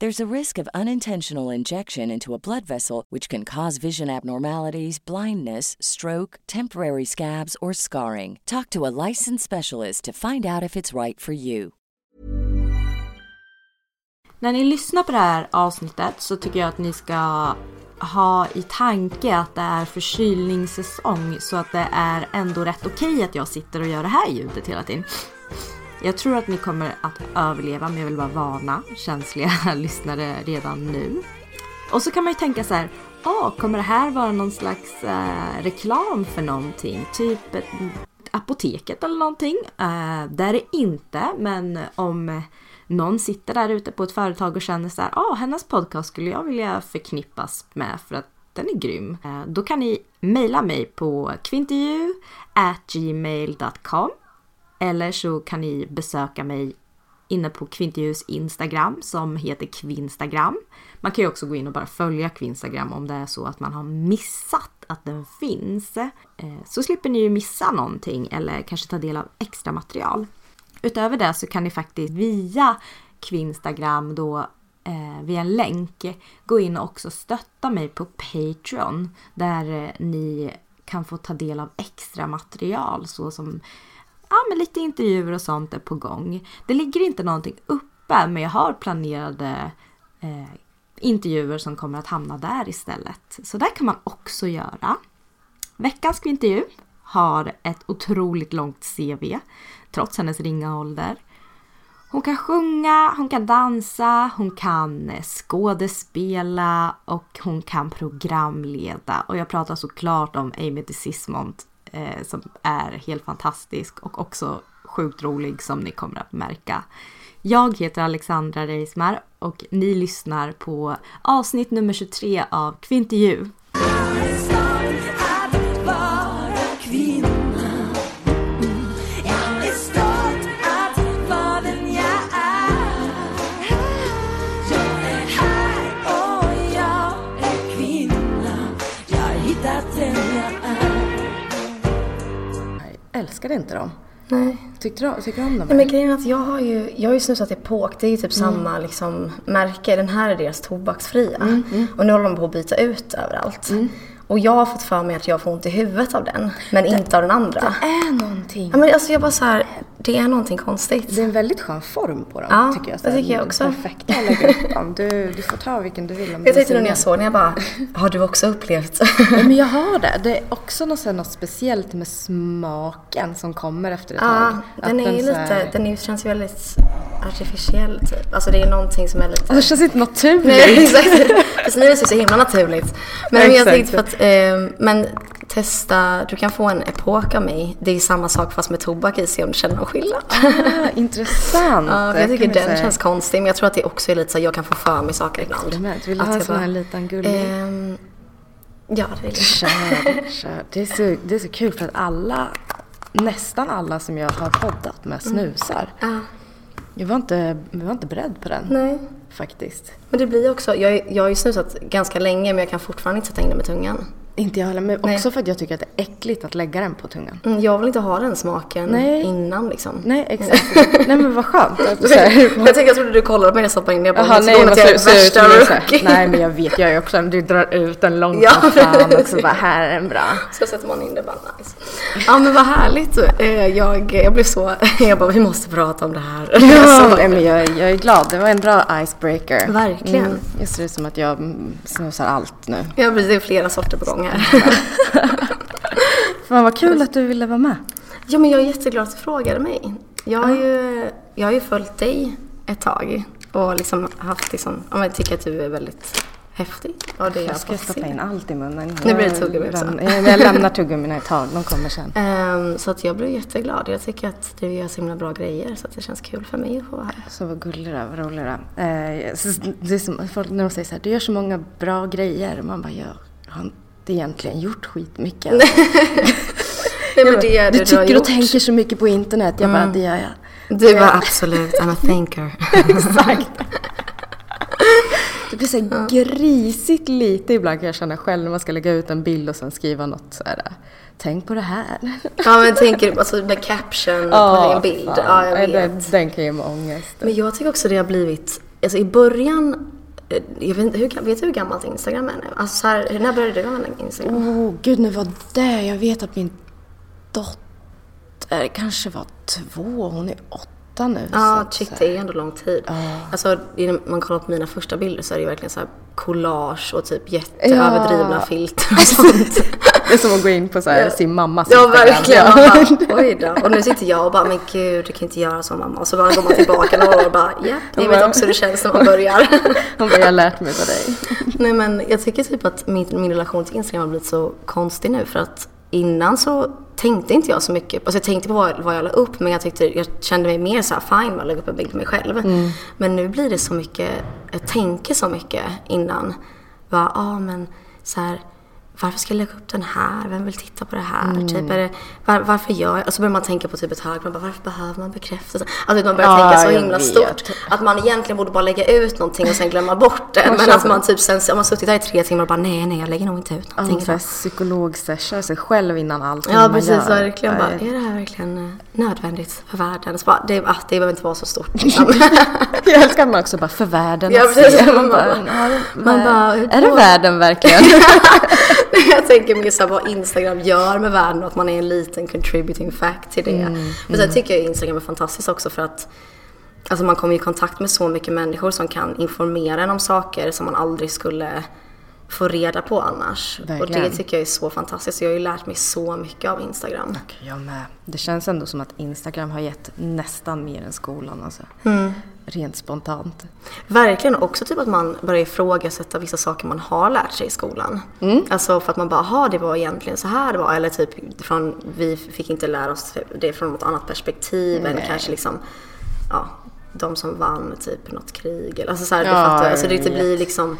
There's a risk of unintentional injection into a blood vessel, which can cause vision abnormalities, blindness, stroke, temporary scabs, or scarring. Talk to a licensed specialist to find out if it's right for you. När ni lyssnar på det här avsnittet så tycker jag att ni ska ha i tanke att det är förkylningssäsong så att det är ändå rätt okej att jag sitter och gör det här ljudet hela tiden. Jag tror att ni kommer att överleva men jag vill bara varna känsliga lyssnare redan nu. Och så kan man ju tänka så här, ah, kommer det här vara någon slags eh, reklam för någonting? Typ ett, apoteket eller någonting? Eh, det är det inte, men om någon sitter där ute på ett företag och känner så här, ah, hennes podcast skulle jag vilja förknippas med för att den är grym. Eh, då kan ni mejla mig på kvintervju@gmail.com eller så kan ni besöka mig inne på Kvinterljus Instagram som heter Kvinstagram. Man kan ju också gå in och bara följa Kvinstagram om det är så att man har missat att den finns. Eh, så slipper ni ju missa någonting eller kanske ta del av extra material. Utöver det så kan ni faktiskt via Kvinstagram då eh, via en länk gå in och också stötta mig på Patreon där eh, ni kan få ta del av extra material så som ja, men lite intervjuer och sånt är på gång. Det ligger inte någonting uppe men jag har planerade eh, intervjuer som kommer att hamna där istället. Så där kan man också göra. Veckans intervju har ett otroligt långt CV trots hennes ringa ålder. Hon kan sjunga, hon kan dansa, hon kan skådespela och hon kan programleda. Och jag pratar såklart om Amy DeSismont eh, som är helt fantastisk och också sjukt rolig som ni kommer att märka. Jag heter Alexandra Reismar och ni lyssnar på avsnitt nummer 23 av Kvintervju. Mm. Älskade inte dem. Nej. Tyckte du, tycker du om dem? Nej, men grejen är att jag har ju, jag har ju snusat Epok, det är ju typ Mm. samma liksom, märke. Den här är deras tobaksfria. Mm, Och nu håller de på att byta ut överallt. Och jag har fått för mig att jag får ont i huvudet av den, men inte av den andra. Det är någonting. Ja, men alltså jag bara så här, det är någonting konstigt. Det är en väldigt skön form på dem Ja, tycker jag. det tycker jag också. Perfekta. Du, du får ta vilken du vill. Om Jag det tänkte nog när jag såg den, jag bara, har du också upplevt? Ja, men jag har det. Det är också något, här, något speciellt med smaken som kommer efter ett tag. Ja, den är ju så här- lite, den är, känns väldigt artificiell typ. Alltså det är någonting som är lite... Det känns inte naturligt. Nej, exakt. Fast nu är det så himla naturligt. Men jag Exakt. tänkte för att, men testa, du kan få en epok av mig. Det är samma sak fast med tobak i, se om du känner någon skillnad. Ah, intressant. Ja, jag tycker den säga. känns konstig, men jag tror att det också är lite så jag kan få för mig saker ibland. Experiment. Vill du Att ha en sån här liten gullig? ehm, ja, det vill jag. Kör, kör. Det är, så, det är så kul för att alla, nästan alla som jag har poddat med snusar. Ja. Jag var inte, jag var inte beredd på den. Nej. Faktiskt. Men det blir också, jag, jag har ju snusat ganska länge men jag kan fortfarande inte sätta in det med tungan. Inte jag heller, men Nej. också för att jag tycker att det är äckligt att lägga den på tungan. Mm, Jag vill inte ha den smaken Nej. innan liksom. Nej, exakt. nej men vad skönt. Att du så här, jag tänkte jag trodde du kollade på mig när jag stoppade in det. Jag bara, Jaha, så nej, att jag är värsta rookie. Nej, men jag vet, jag är också du drar ut den långt Ja, som fan och så bara, här är en bra. Så sätter man in det bara nice. Ja men vad härligt. Eh, Jag, jag blev så, jag bara vi måste prata om det här. Ja, Så- men jag, jag är glad. Det var en bra icebreaker. Verkligen. jag ser ut som att jag mm, snusar allt nu. Ja precis, det är flera sorter på gång här. Fan vad kul att du ville vara med. Ja men jag är jätteglad att du frågade mig. Jag har ju, jag har ju följt dig ett tag och liksom haft liksom, jag tycker att du är väldigt häftig. Och det Jag jag ska stoppa in allt i munnen. Nu blir det tuggummi också. Jag, lämnar tuggummina ett tag, de kommer sen. Ehm, så att jag blev jätteglad. Jag tycker att du gör så himla bra grejer så att det känns kul för mig att få vara här. Så vad gullig du är, vad rolig du är. Eh, det är som folk när de säger så här, du gör så många bra grejer. Man bara, jag har inte egentligen gjort skitmycket. Nej, men bara, det är du det tycker och gjort. tänker så mycket på internet. Jag bara, det gör jag. Du var absolut, I'm a thinker. Exakt. Det blir så här grisigt lite ibland kan jag känna själv när man ska lägga ut en bild och sen skriva något så här. Tänk på det här. ja men tänker alltså med caption på din bild. fan. Ja jag vet. Den, den kan ge mig ångest. Men jag tycker också det har blivit, alltså i början, jag vet, hur, vet du hur gammalt Instagram är nu? Alltså så här, när började du använda Instagram? Oh, gud, nu var det. Jag vet att min dotter kanske var två. Hon är åtta nu. Ja, shit det är ändå lång tid. Alltså när man kollar på mina första bilder så är det ju verkligen så här collage och typ jätteöverdrivna Ja. filter och sånt. Det är som att gå in på så här, sin mammas Ja verkligen. Ja. Man bara, Oj då. Och nu sitter jag och bara, men gud du kan inte göra så mamma. Och så bara går man tillbaka några år och bara, ja, jag vet också hur det känns när man börjar. Hon bara, jag har lärt mig av dig. Nej men jag tycker typ att min, min relation till Instagram har blivit så konstig nu för att innan så tänkte inte jag så mycket, alltså jag tänkte på vad, vad jag la upp men jag tyckte, jag kände mig mer så här fine med att lägga upp en bild på mig själv. Men nu blir det så mycket, jag tänker så mycket innan. Ja ah, men så här, varför ska jag lägga upp den här? Vem vill titta på det här? Typ, är det, var, varför gör jag? Och så börjar man tänka på typ ett tag, man bara, varför behöver man bekräftelse? Alltså man börjar Ja, tänka så himla vet. stort. Att man egentligen borde bara lägga ut någonting och sen glömma bort det. Men att man typ sen, om man suttit där i tre timmar och bara, nej, nej, jag lägger nog inte ut någonting idag. psykologsession sig själv innan allting Ja, man precis. gör. Verkligen. Bara, är det här verkligen eh, nödvändigt för världen? Så bara, det, ah, det behöver inte vara så stort. Liksom. Jag älskar att man också bara för världen Ja, precis. Man bara, ja, man bara, är det världen verkligen? jag tänker mer så vad Instagram gör med världen och att man är en liten contributing fact till det. Men sen tycker jag Instagram är fantastiskt också för att Alltså man kommer i kontakt med så mycket människor som kan informera en om saker som man aldrig skulle få reda på annars. Och Verkligen. det tycker jag är så fantastiskt. Jag har ju lärt mig så mycket av Instagram. Jag med. Det känns ändå som att Instagram har gett nästan mer än skolan alltså. Mm. Rent spontant. Verkligen också typ att man börjar ifrågasätta vissa saker man har lärt sig i skolan. Alltså för att man bara, aha det var egentligen så här det var. Eller typ från, vi fick inte lära oss det från något annat perspektiv än kanske liksom, ja, de som vann typ något krig. Eller, alltså så här, Ja, du fattar, alltså det, blir liksom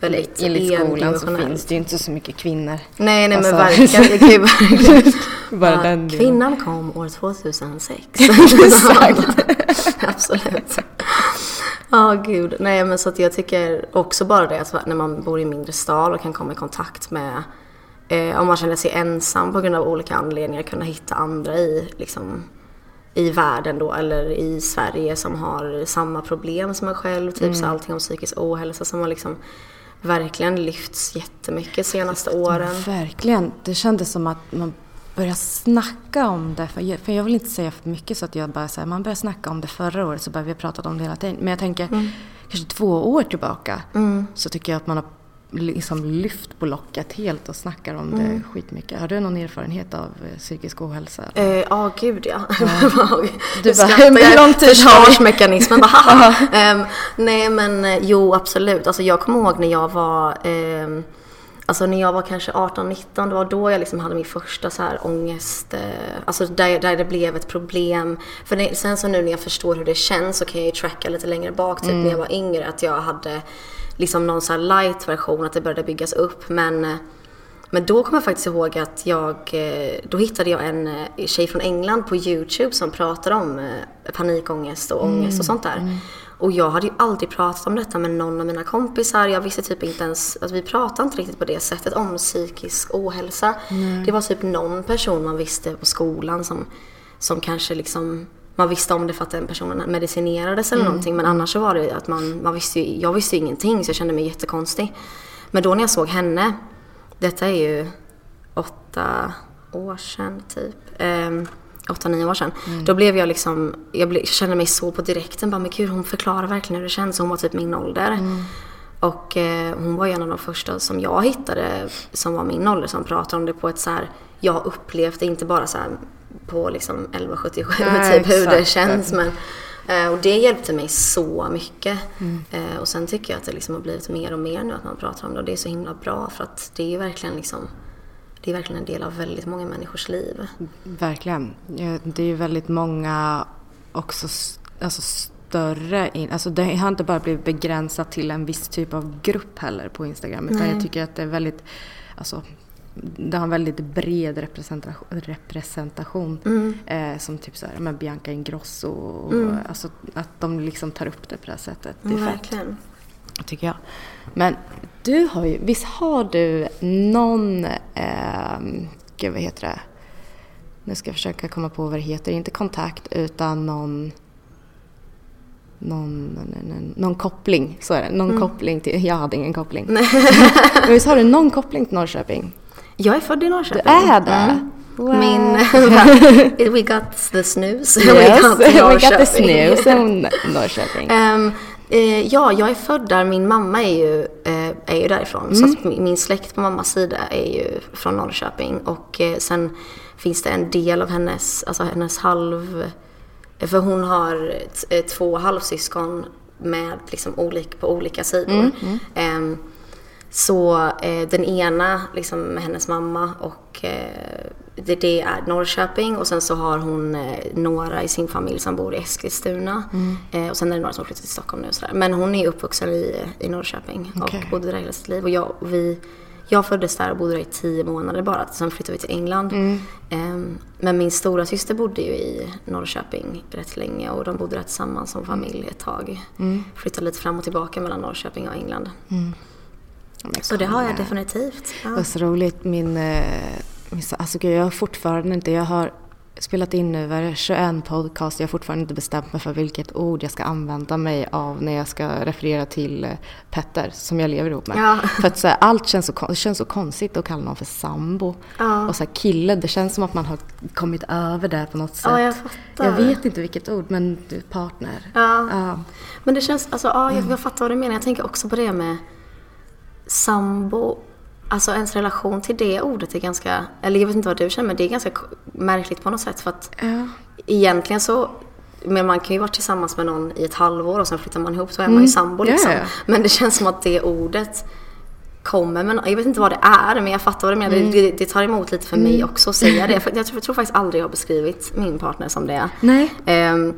väldigt Enligt skolan så finns det ju inte så mycket kvinnor. Nej, nej Alltså, men verkligen. Det verkligen. Bara den delen. Kvinnan kom år 2006. Absolut. Ja, gud. Nej, men så att jag tycker också bara det att när man bor i mindre stad och kan komma i kontakt med, eh, om man känner sig ensam på grund av olika anledningar, kunna hitta andra i, liksom, i världen då, eller i Sverige som har samma problem som en själv, typ så allting om psykisk ohälsa som har liksom verkligen lyfts jättemycket senaste åren. Verkligen. Det kändes som att man började snacka om det. För jag, för jag vill inte säga för mycket så att jag bara säger man började snacka om det förra året så bara vi har pratat om det hela tiden. Men jag tänker kanske två år tillbaka så tycker jag att man har liksom lyft på locket helt och snackar om det skitmycket. Har du någon erfarenhet av eh, psykisk ohälsa? Eh, Ja, gud ja. Du Du bara, hur lång tid? Försvarsmekanismen bara haha. Ehm, nej men eh, jo absolut. Alltså jag kommer ihåg när jag var ehm, Alltså när jag var kanske 18-19, det var då jag liksom hade min första så här ångest, eh, alltså där, där det blev ett problem. För det, sen så nu när jag förstår hur det känns så kan jag ju tracka lite längre bak, typ när jag var yngre, att jag hade liksom någon så light version, att det började byggas upp. Men eh, men då kommer jag faktiskt ihåg att jag, eh, då hittade jag en eh, tjej från England på YouTube som pratade om panikångest och ångest och sånt där. Och jag hade ju aldrig pratat om detta med någon av mina kompisar. Jag visste typ inte ens, alltså vi pratade inte riktigt på det sättet om psykisk ohälsa. Det var typ någon person man visste på skolan som, som kanske liksom man visste om det för att den personen medicinerades eller någonting. Men annars så var det att man, man visste ju, jag visste ju ingenting så jag kände mig jättekonstig. Men då när jag såg henne, detta är ju åtta år sedan typ. Ehm, åtta, nio år sedan. Då blev jag liksom, jag, blev, jag kände mig så på direkten. Bara, men gud hon förklarar verkligen hur det känns. Hon var typ min ålder. Och eh, hon var en av de första som jag hittade som var min ålder som pratade om det på ett så här, jag det inte bara så här på liksom 1177 Nej, typ hur det känns. Men, eh, och det hjälpte mig så mycket. Eh, och sen tycker jag att det liksom har blivit mer och mer nu att man pratar om det och det är så himla bra för att det är ju verkligen liksom det är verkligen en del av väldigt många människors liv. Verkligen. Det är ju väldigt många också alltså större, in, alltså det har inte bara blivit begränsat till en viss typ av grupp heller på Instagram. Utan jag tycker att det är väldigt, alltså det har en väldigt bred representation, representation eh, som typ så här, men Bianca Ingrosso och alltså att de liksom tar upp det på det här sättet. Det är Mm, fett verkligen. tycker jag. Men du har ju, visst har du någon, eh, gud vad heter det? Nu ska jag försöka komma på vad det heter. Inte kontakt utan någon, någon, någon, någon, koppling. Så är det. Någon koppling till, jag hade ingen koppling. Men visst har du någon koppling till Norrköping? Jag är född i Norrköping. Du är det? Mm. Wow. Min... we got the snooze. Yes, we got we got the Norrköping. snooze in Norrköping. Ehm, eh, ja, jag är född där. Min mamma är ju, eh, är ju därifrån. Så att min släkt på mammas sida är ju från Norrköping. Och eh, sen finns det en del av hennes, alltså hennes halv... För hon har eh, två halvsyskon med liksom olik, på olika sidor. Ehm, så eh, den ena liksom med hennes mamma och eh, det, det är Norrköping och sen så har hon eh, några i sin familj som bor i Eskilstuna. Eh, och sen är det några som flyttat till Stockholm nu och sådär. Men hon är uppvuxen i, i Norrköping Okej. och bodde där hela sitt liv. Och jag, vi, jag föddes där och bodde där i tio månader bara. Sen flyttade vi till England. Ehm, men min stora syster bodde ju i Norrköping rätt länge och de bodde där tillsammans som familj ett tag. Flyttade lite fram och tillbaka mellan Norrköping och England. Så det har jag definitivt. Ja. Det var så roligt. Min, eh, min, alltså gud, jag har fortfarande inte, jag har spelat in det, 21 podcast. Jag har fortfarande inte bestämt mig för vilket ord jag ska använda mig av när jag ska referera till eh, Petter som jag lever ihop med. Ja. För att så här, allt känns så, det känns så konstigt att kalla någon för sambo. Ja. Och så här, kille, det känns som att man har kommit över det på något sätt. Ja, jag. Jag vet inte vilket ord, men du, partner. Ja. Ja. Men det känns, alltså ja, jag, jag fattar vad du menar. Jag tänker också på det med sambo. Alltså ens relation till det ordet är ganska, eller jag vet inte vad du känner, men det är ganska märkligt på något sätt. För att Ja. egentligen så, men man kan ju vara tillsammans med någon i ett halvår och sen flyttar man ihop så är man ju sambo Ja, liksom. ja. Men det känns som att det ordet kommer men jag vet inte vad det är men jag fattar vad du menar. Mm. Det, det tar emot lite för mig också att säga det. Jag, tror, jag tror faktiskt aldrig jag har beskrivit min partner som det. Nej. Ehm,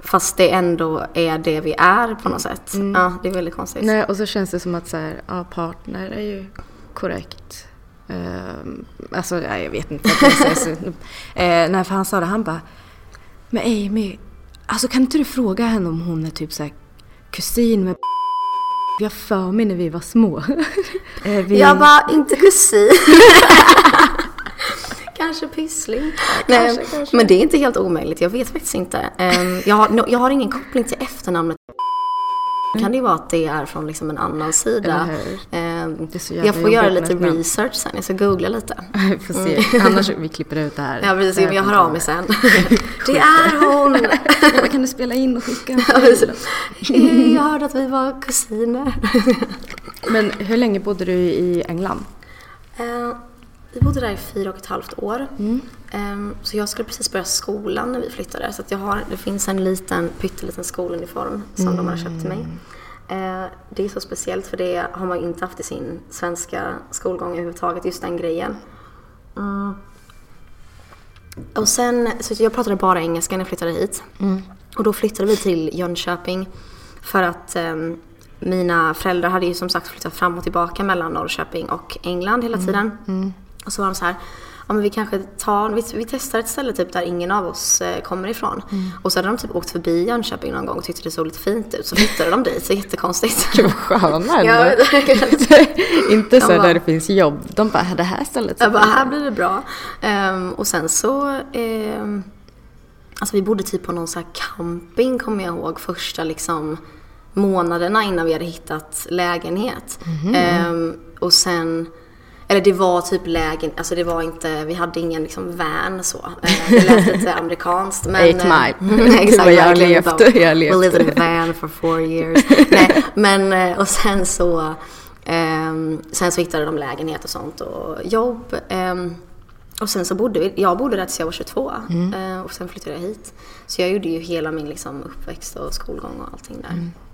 fast det ändå är det vi är på något sätt. Ja, det är väldigt konstigt. Nej, och så känns det som att så här, ja, partner är ju korrekt. Um, alltså, ja, jag vet inte vad jag. Uh, nej, för han sa det, han bara, men Amy, alltså kan inte du fråga henne om hon är typ så här kusin med har för mig när vi var små. Eh, vi... Jag bara, inte kusin. kanske pyssling. Nej, Men det är inte helt omöjligt, jag vet faktiskt inte. Ehm, jag, har, jag har ingen koppling till efternamnet. Kan det ju vara att det är från liksom en annan sida. Ehm, jag får göra lite research sen, jag ska googla lite. Vi får se. Annars vi klipper ut det här. Ja precis, men jag hör av mig sen. Det är hon! Kan du spela in och skicka? Jag hörde att vi var kusiner. Men hur länge bodde du i England? Eh, vi bodde där i fyra och ett halvt år. Ehm, så jag skulle precis börja skolan när vi flyttade. Så jag har, det finns en liten, pytteliten skoluniform som de har köpt till mig. Eh, det är så speciellt för det har man inte haft i sin svenska skolgång överhuvudtaget, just den grejen. Mm. Och sen, så jag pratade bara engelska när jag flyttade hit. Och då flyttade vi till Jönköping för att ehm, mina föräldrar hade ju som sagt flyttat fram och tillbaka mellan Norrköping och England hela tiden. Och så var de så här, ja men vi kanske tar, vi, vi testar ett ställe typ där ingen av oss eh, kommer ifrån. Mm. Och så hade de typ åkt förbi Jönköping någon gång och tyckte det såg lite fint ut. Så flyttade de dit, så jättekonstigt. Gud vad sköna Ja, ändå. Inte så De bara- där det finns jobb. De bara, det här stället Jag bara, här blir det bra. Ehm, och sen så, ehm, alltså vi bodde typ på någon så här camping kommer jag ihåg första liksom månaderna innan vi hade hittat lägenhet. Ehm, och sen, eller det var typ lägen, alltså det var inte, vi hade ingen liksom van så. Ehm, det lät lite amerikanskt. Men, Eight eh, Mile. exakt, jag har levt, jag levt. We lived in a van for four years. Nej, men eh, och sen så, ehm, sen så hittade de lägenhet och sånt och jobb. ehm, och sen så bodde vi, jag bodde där tills jag var 22 Mm. eh, och sen flyttade jag hit. Så jag gjorde ju hela min liksom, uppväxt och skolgång och allting där.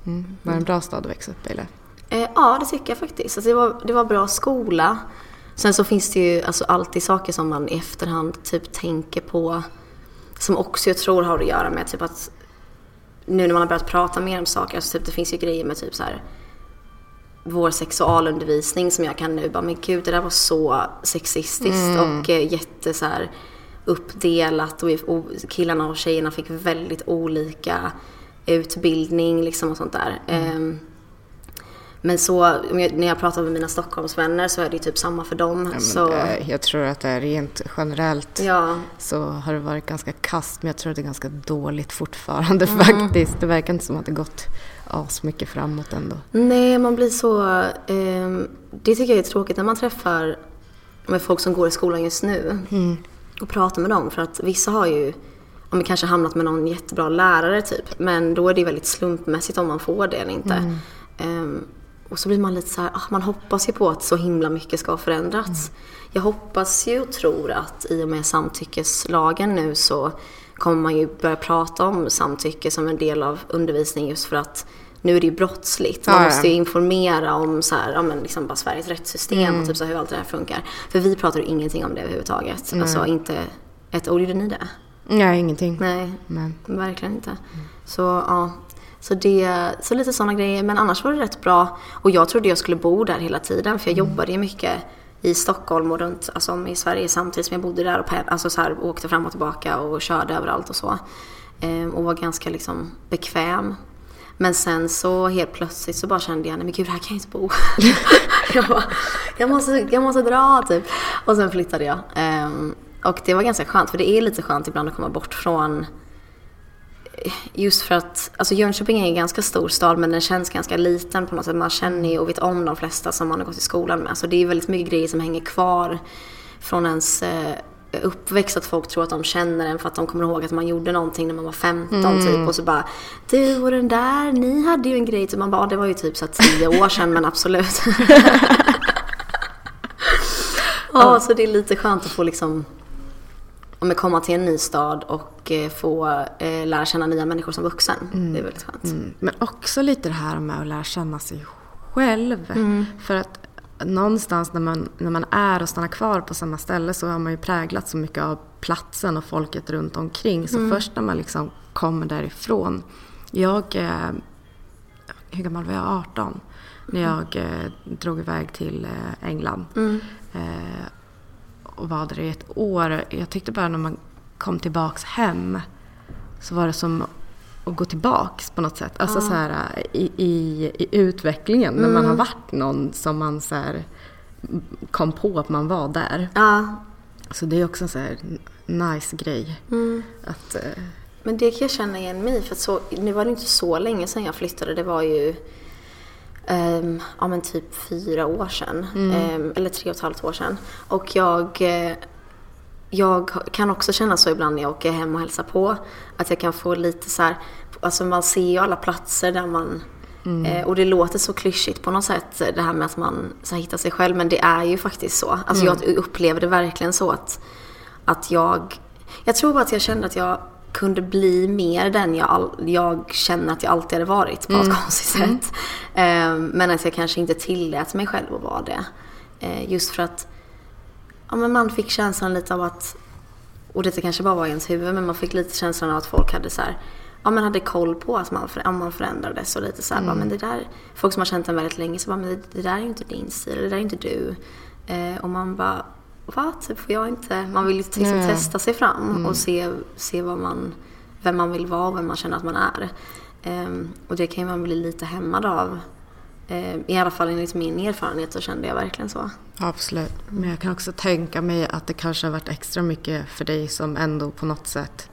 Mm. Var det en bra stad att växa upp i eller? Eh, ja, det tycker jag faktiskt. Alltså, det, var, det var bra skola. Sen så finns det ju alltså, alltid saker som man i efterhand typ tänker på. Som också jag tror har att göra med typ att nu när man har börjat prata mer om saker, alltså, typ, det finns ju grejer med typ så här vår sexualundervisning som jag kan nu bara, men gud det där var så sexistiskt och eh, jätte så här uppdelat och, och killarna och tjejerna fick väldigt olika utbildning liksom och sånt där. Ehm, men så, när jag pratar med mina Stockholmsvänner så är det ju typ samma för dem. Ja, så, eh, jag tror att det är rent generellt ja, så har det varit ganska kast men jag tror att det är ganska dåligt fortfarande faktiskt. Det verkar inte som att det gått asmycket framåt ändå. Nej, man blir så... ehm, det tycker jag är tråkigt när man träffar med folk som går i skolan just nu och pratar med dem. För att vissa har ju om vi kanske hamnat med någon jättebra lärare typ. Men då är det väldigt slumpmässigt om man får det eller inte. Ehm, och så blir man lite så här, ah, man hoppas ju på att så himla mycket ska ha förändrats. Jag hoppas ju och tror att i och med samtyckeslagen nu så kommer man ju börja prata om samtycke som en del av undervisning just för att nu är det ju brottsligt. Man Ja, måste ju informera om så här, ja, men liksom bara Sveriges rättssystem och typ så hur allt det här funkar. För vi pratar ju ingenting om det överhuvudtaget. Alltså inte ett ord. Gjorde ni det? Nej, ingenting. Nej, Men verkligen inte. Så ja, så, det, så lite sådana grejer. Men annars var det rätt bra. Och jag trodde jag skulle bo där hela tiden för jag jobbade ju mycket i Stockholm och runt alltså, i Sverige samtidigt som jag bodde där och alltså, så här, åkte fram och tillbaka och körde överallt och så. Ehm, och var ganska liksom bekväm. Men sen så helt plötsligt så bara kände jag, nej men gud här kan jag inte bo. jag, bara, jag, måste, jag måste dra typ. Och sen flyttade jag. Ehm, och det var ganska skönt, för det är lite skönt ibland att komma bort från Just för att, alltså Jönköping är en ganska stor stad men den känns ganska liten på något sätt. Man känner ju och vet om de flesta som man har gått i skolan med. Så det är väldigt mycket grejer som hänger kvar från ens eh, uppväxt. Att folk tror att de känner en för att de kommer ihåg att man gjorde någonting när man var 15 typ. Och så bara, du och den där, ni hade ju en grej. Så man bara, "Ja, det var ju typ så här 10 år sedan men absolut. ja, så det är lite skönt att få liksom jag komma till en ny stad och eh, få eh, lära känna nya människor som vuxen. Det är väldigt skönt. Mm, Men också lite det här med att lära känna sig själv. För att någonstans när man, när man är och stannar kvar på samma ställe så har man ju präglat så mycket av platsen och folket runt omkring. Så först när man liksom kommer därifrån. Jag, eh, hur gammal var jag? 18. När jag eh, drog iväg till eh, England. Eh, och var där i ett år. Jag tyckte bara när man kom tillbaks hem så var det som att gå tillbaks på något sätt. Alltså så här i, i, i utvecklingen när man har varit någon som man så här kom på att man var där. Ja, Så det är också en så här nice grej. Att, eh, men det kan jag känna igen mig för så, nu var det inte så länge sedan jag flyttade. Det var ju ehm, ja, men typ fyra år sedan. Ehm, eller tre och ett halvt år sedan. Och jag, eh, jag kan också känna så ibland när jag åker hem och hälsar på. Att jag kan få lite så här, alltså man ser ju alla platser där man Eh, och det låter så klyschigt på något sätt, det här med att man så här, hittar sig själv. Men det är ju faktiskt så. Alltså jag upplever det verkligen så att, att jag... Jag tror bara att jag kände att jag kunde bli mer den jag, all, jag känner att jag alltid hade varit på något konstigt sätt. Eh, men att jag kanske inte tillät mig själv att vara det. Eh, just för att ja, men man fick känslan lite av att, och detta kanske bara var i ens huvud, men man fick lite känslan av att folk hade så här, ja men hade koll på att man, om man förändrades och lite så här, bara, men det där, folk som har känt en väldigt länge så bara, men det, det där är ju inte din stil, det där är inte du. Eh, och man bara, va? Typ får jag inte? Man vill ju liksom Nej. testa sig fram och se, se vad man, vem man vill vara och vem man känner att man är. Ehm, och det kan ju man bli lite hämmad av. Ehm, I alla fall enligt min erfarenhet så kände jag verkligen så. Absolut. Men jag kan också tänka mig att det kanske har varit extra mycket för dig som ändå på något sätt...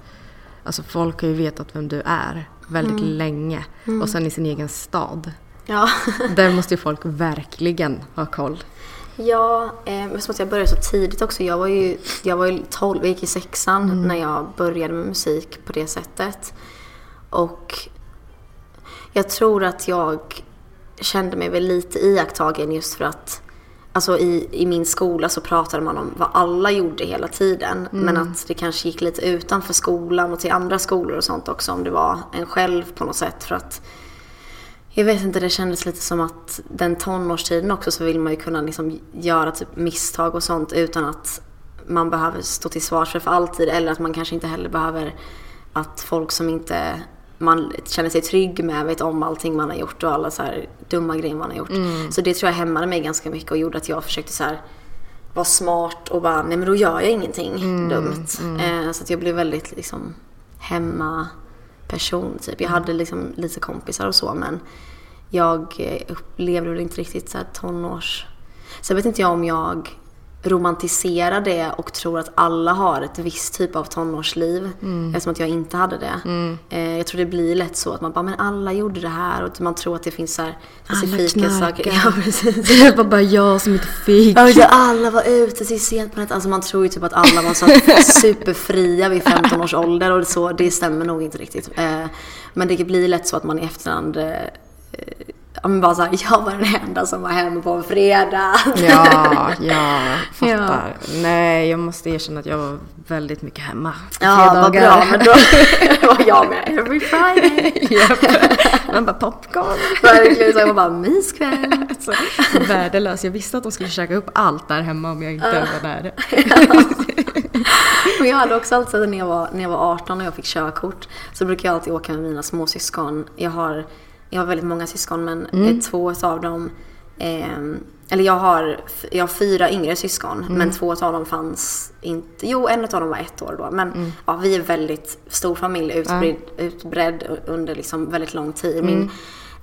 Alltså folk har ju vetat vem du är väldigt länge. Och sen i sin egen stad. Ja. Där måste ju folk verkligen ha koll. Ja, eh, men som att jag började så tidigt också. Jag var ju, jag var ju 12, jag gick i sexan när jag började med musik på det sättet. Och jag tror att jag kände mig väl lite iakttagen just för att Alltså i, i min skola så pratade man om vad alla gjorde hela tiden. Men att det kanske gick lite utanför skolan och till andra skolor och sånt också om det var en själv på något sätt. För att jag vet inte, det kändes lite som att den tonårstiden också så vill man ju kunna liksom göra typ misstag och sånt utan att man behöver stå till svars för, för alltid. Eller att man kanske inte heller behöver att folk som inte man känner sig trygg med vet om allting man har gjort och alla så här dumma grejer man har gjort. Så det tror jag hämmade mig ganska mycket och gjorde att jag försökte så vara smart och bara, nej men då gör jag ingenting dumt. Eh, så att jag blev väldigt liksom hemma person typ. Jag hade liksom lite kompisar och så men jag eh, upplevde väl inte riktigt så här tonårs... Sen vet inte jag om jag romantiserar det och tror att alla har ett visst typ av tonårsliv. Eftersom att jag inte hade det. Eh, jag tror det blir lätt så att man bara, men alla gjorde det här och man tror att det finns så här specifika saker. Ja, precis. Det var bara jag som inte fick. Ja, alla var ute till sent på natten. Alltså man tror ju typ att alla var så superfria vid 15 års ålder och så. Det stämmer nog inte riktigt. Eh, Men det blir lätt så att man i efterhand eh, Ja men bara såhär, jag var den enda som var hemma på en fredag. Ja, ja, fattar. Nej, jag måste erkänna att jag var väldigt mycket hemma. Ja, vad bra. Men då var jag med every Friday. Japp. Man bara popcorn. Verkligen, så jag var bara myskväll. Alltså, värdelös. Jag visste att de skulle käka upp allt där hemma om jag inte var där. Men jag hade också alltid när jag, var, när jag var 18 och jag fick körkort så brukar jag alltid åka med mina småsyskon. Jag har, jag har väldigt många syskon men eh, två av dem ehm, eller jag har, jag har fyra yngre syskon men två av dem fanns inte. Jo, en av dem var ett år då. Men ja, vi är väldigt stor familj, utbredd, utbredd under liksom väldigt lång tid. Min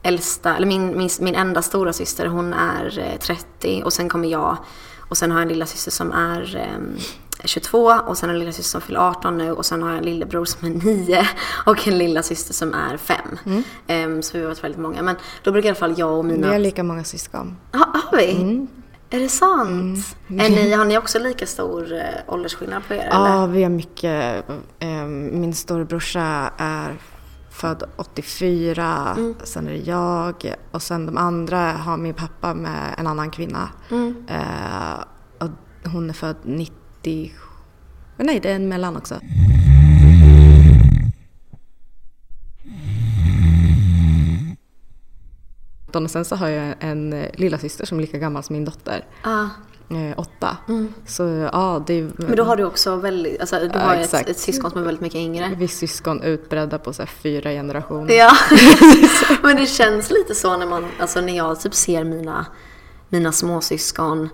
äldsta, eller min, min, min enda stora syster hon är eh, 30 och sen kommer jag och sen har jag en lilla syster som är ehm, 22 och sen en lilla syster som fyller 18 nu och sen har jag en lillebror som är 9 och en lilla syster som är 5. Ehm, så vi har varit väldigt många. Men då brukar i alla fall jag och mina... Vi har lika många syskon. Ha, har vi? Är det sant? Är ni, har ni också lika stor eh, åldersskillnad på er? Eller? Ja, vi har mycket. eh, Min storebrorsa är född 84, sen är det jag och sen de andra har min pappa med en annan kvinna. Eh, och hon är född 90... Nej, det är en mellan också. Och sen så har jag en lilla syster som är lika gammal som min dotter. Ah. Eh, åtta. Så ja, det. Men då har du också väldigt, alltså, du Ja, har ett, ett syskon som är väldigt mycket yngre. Vi syskon utbredda på så här fyra generationer. Ja, men det känns lite så när man, alltså när jag typ ser mina, mina småsyskon.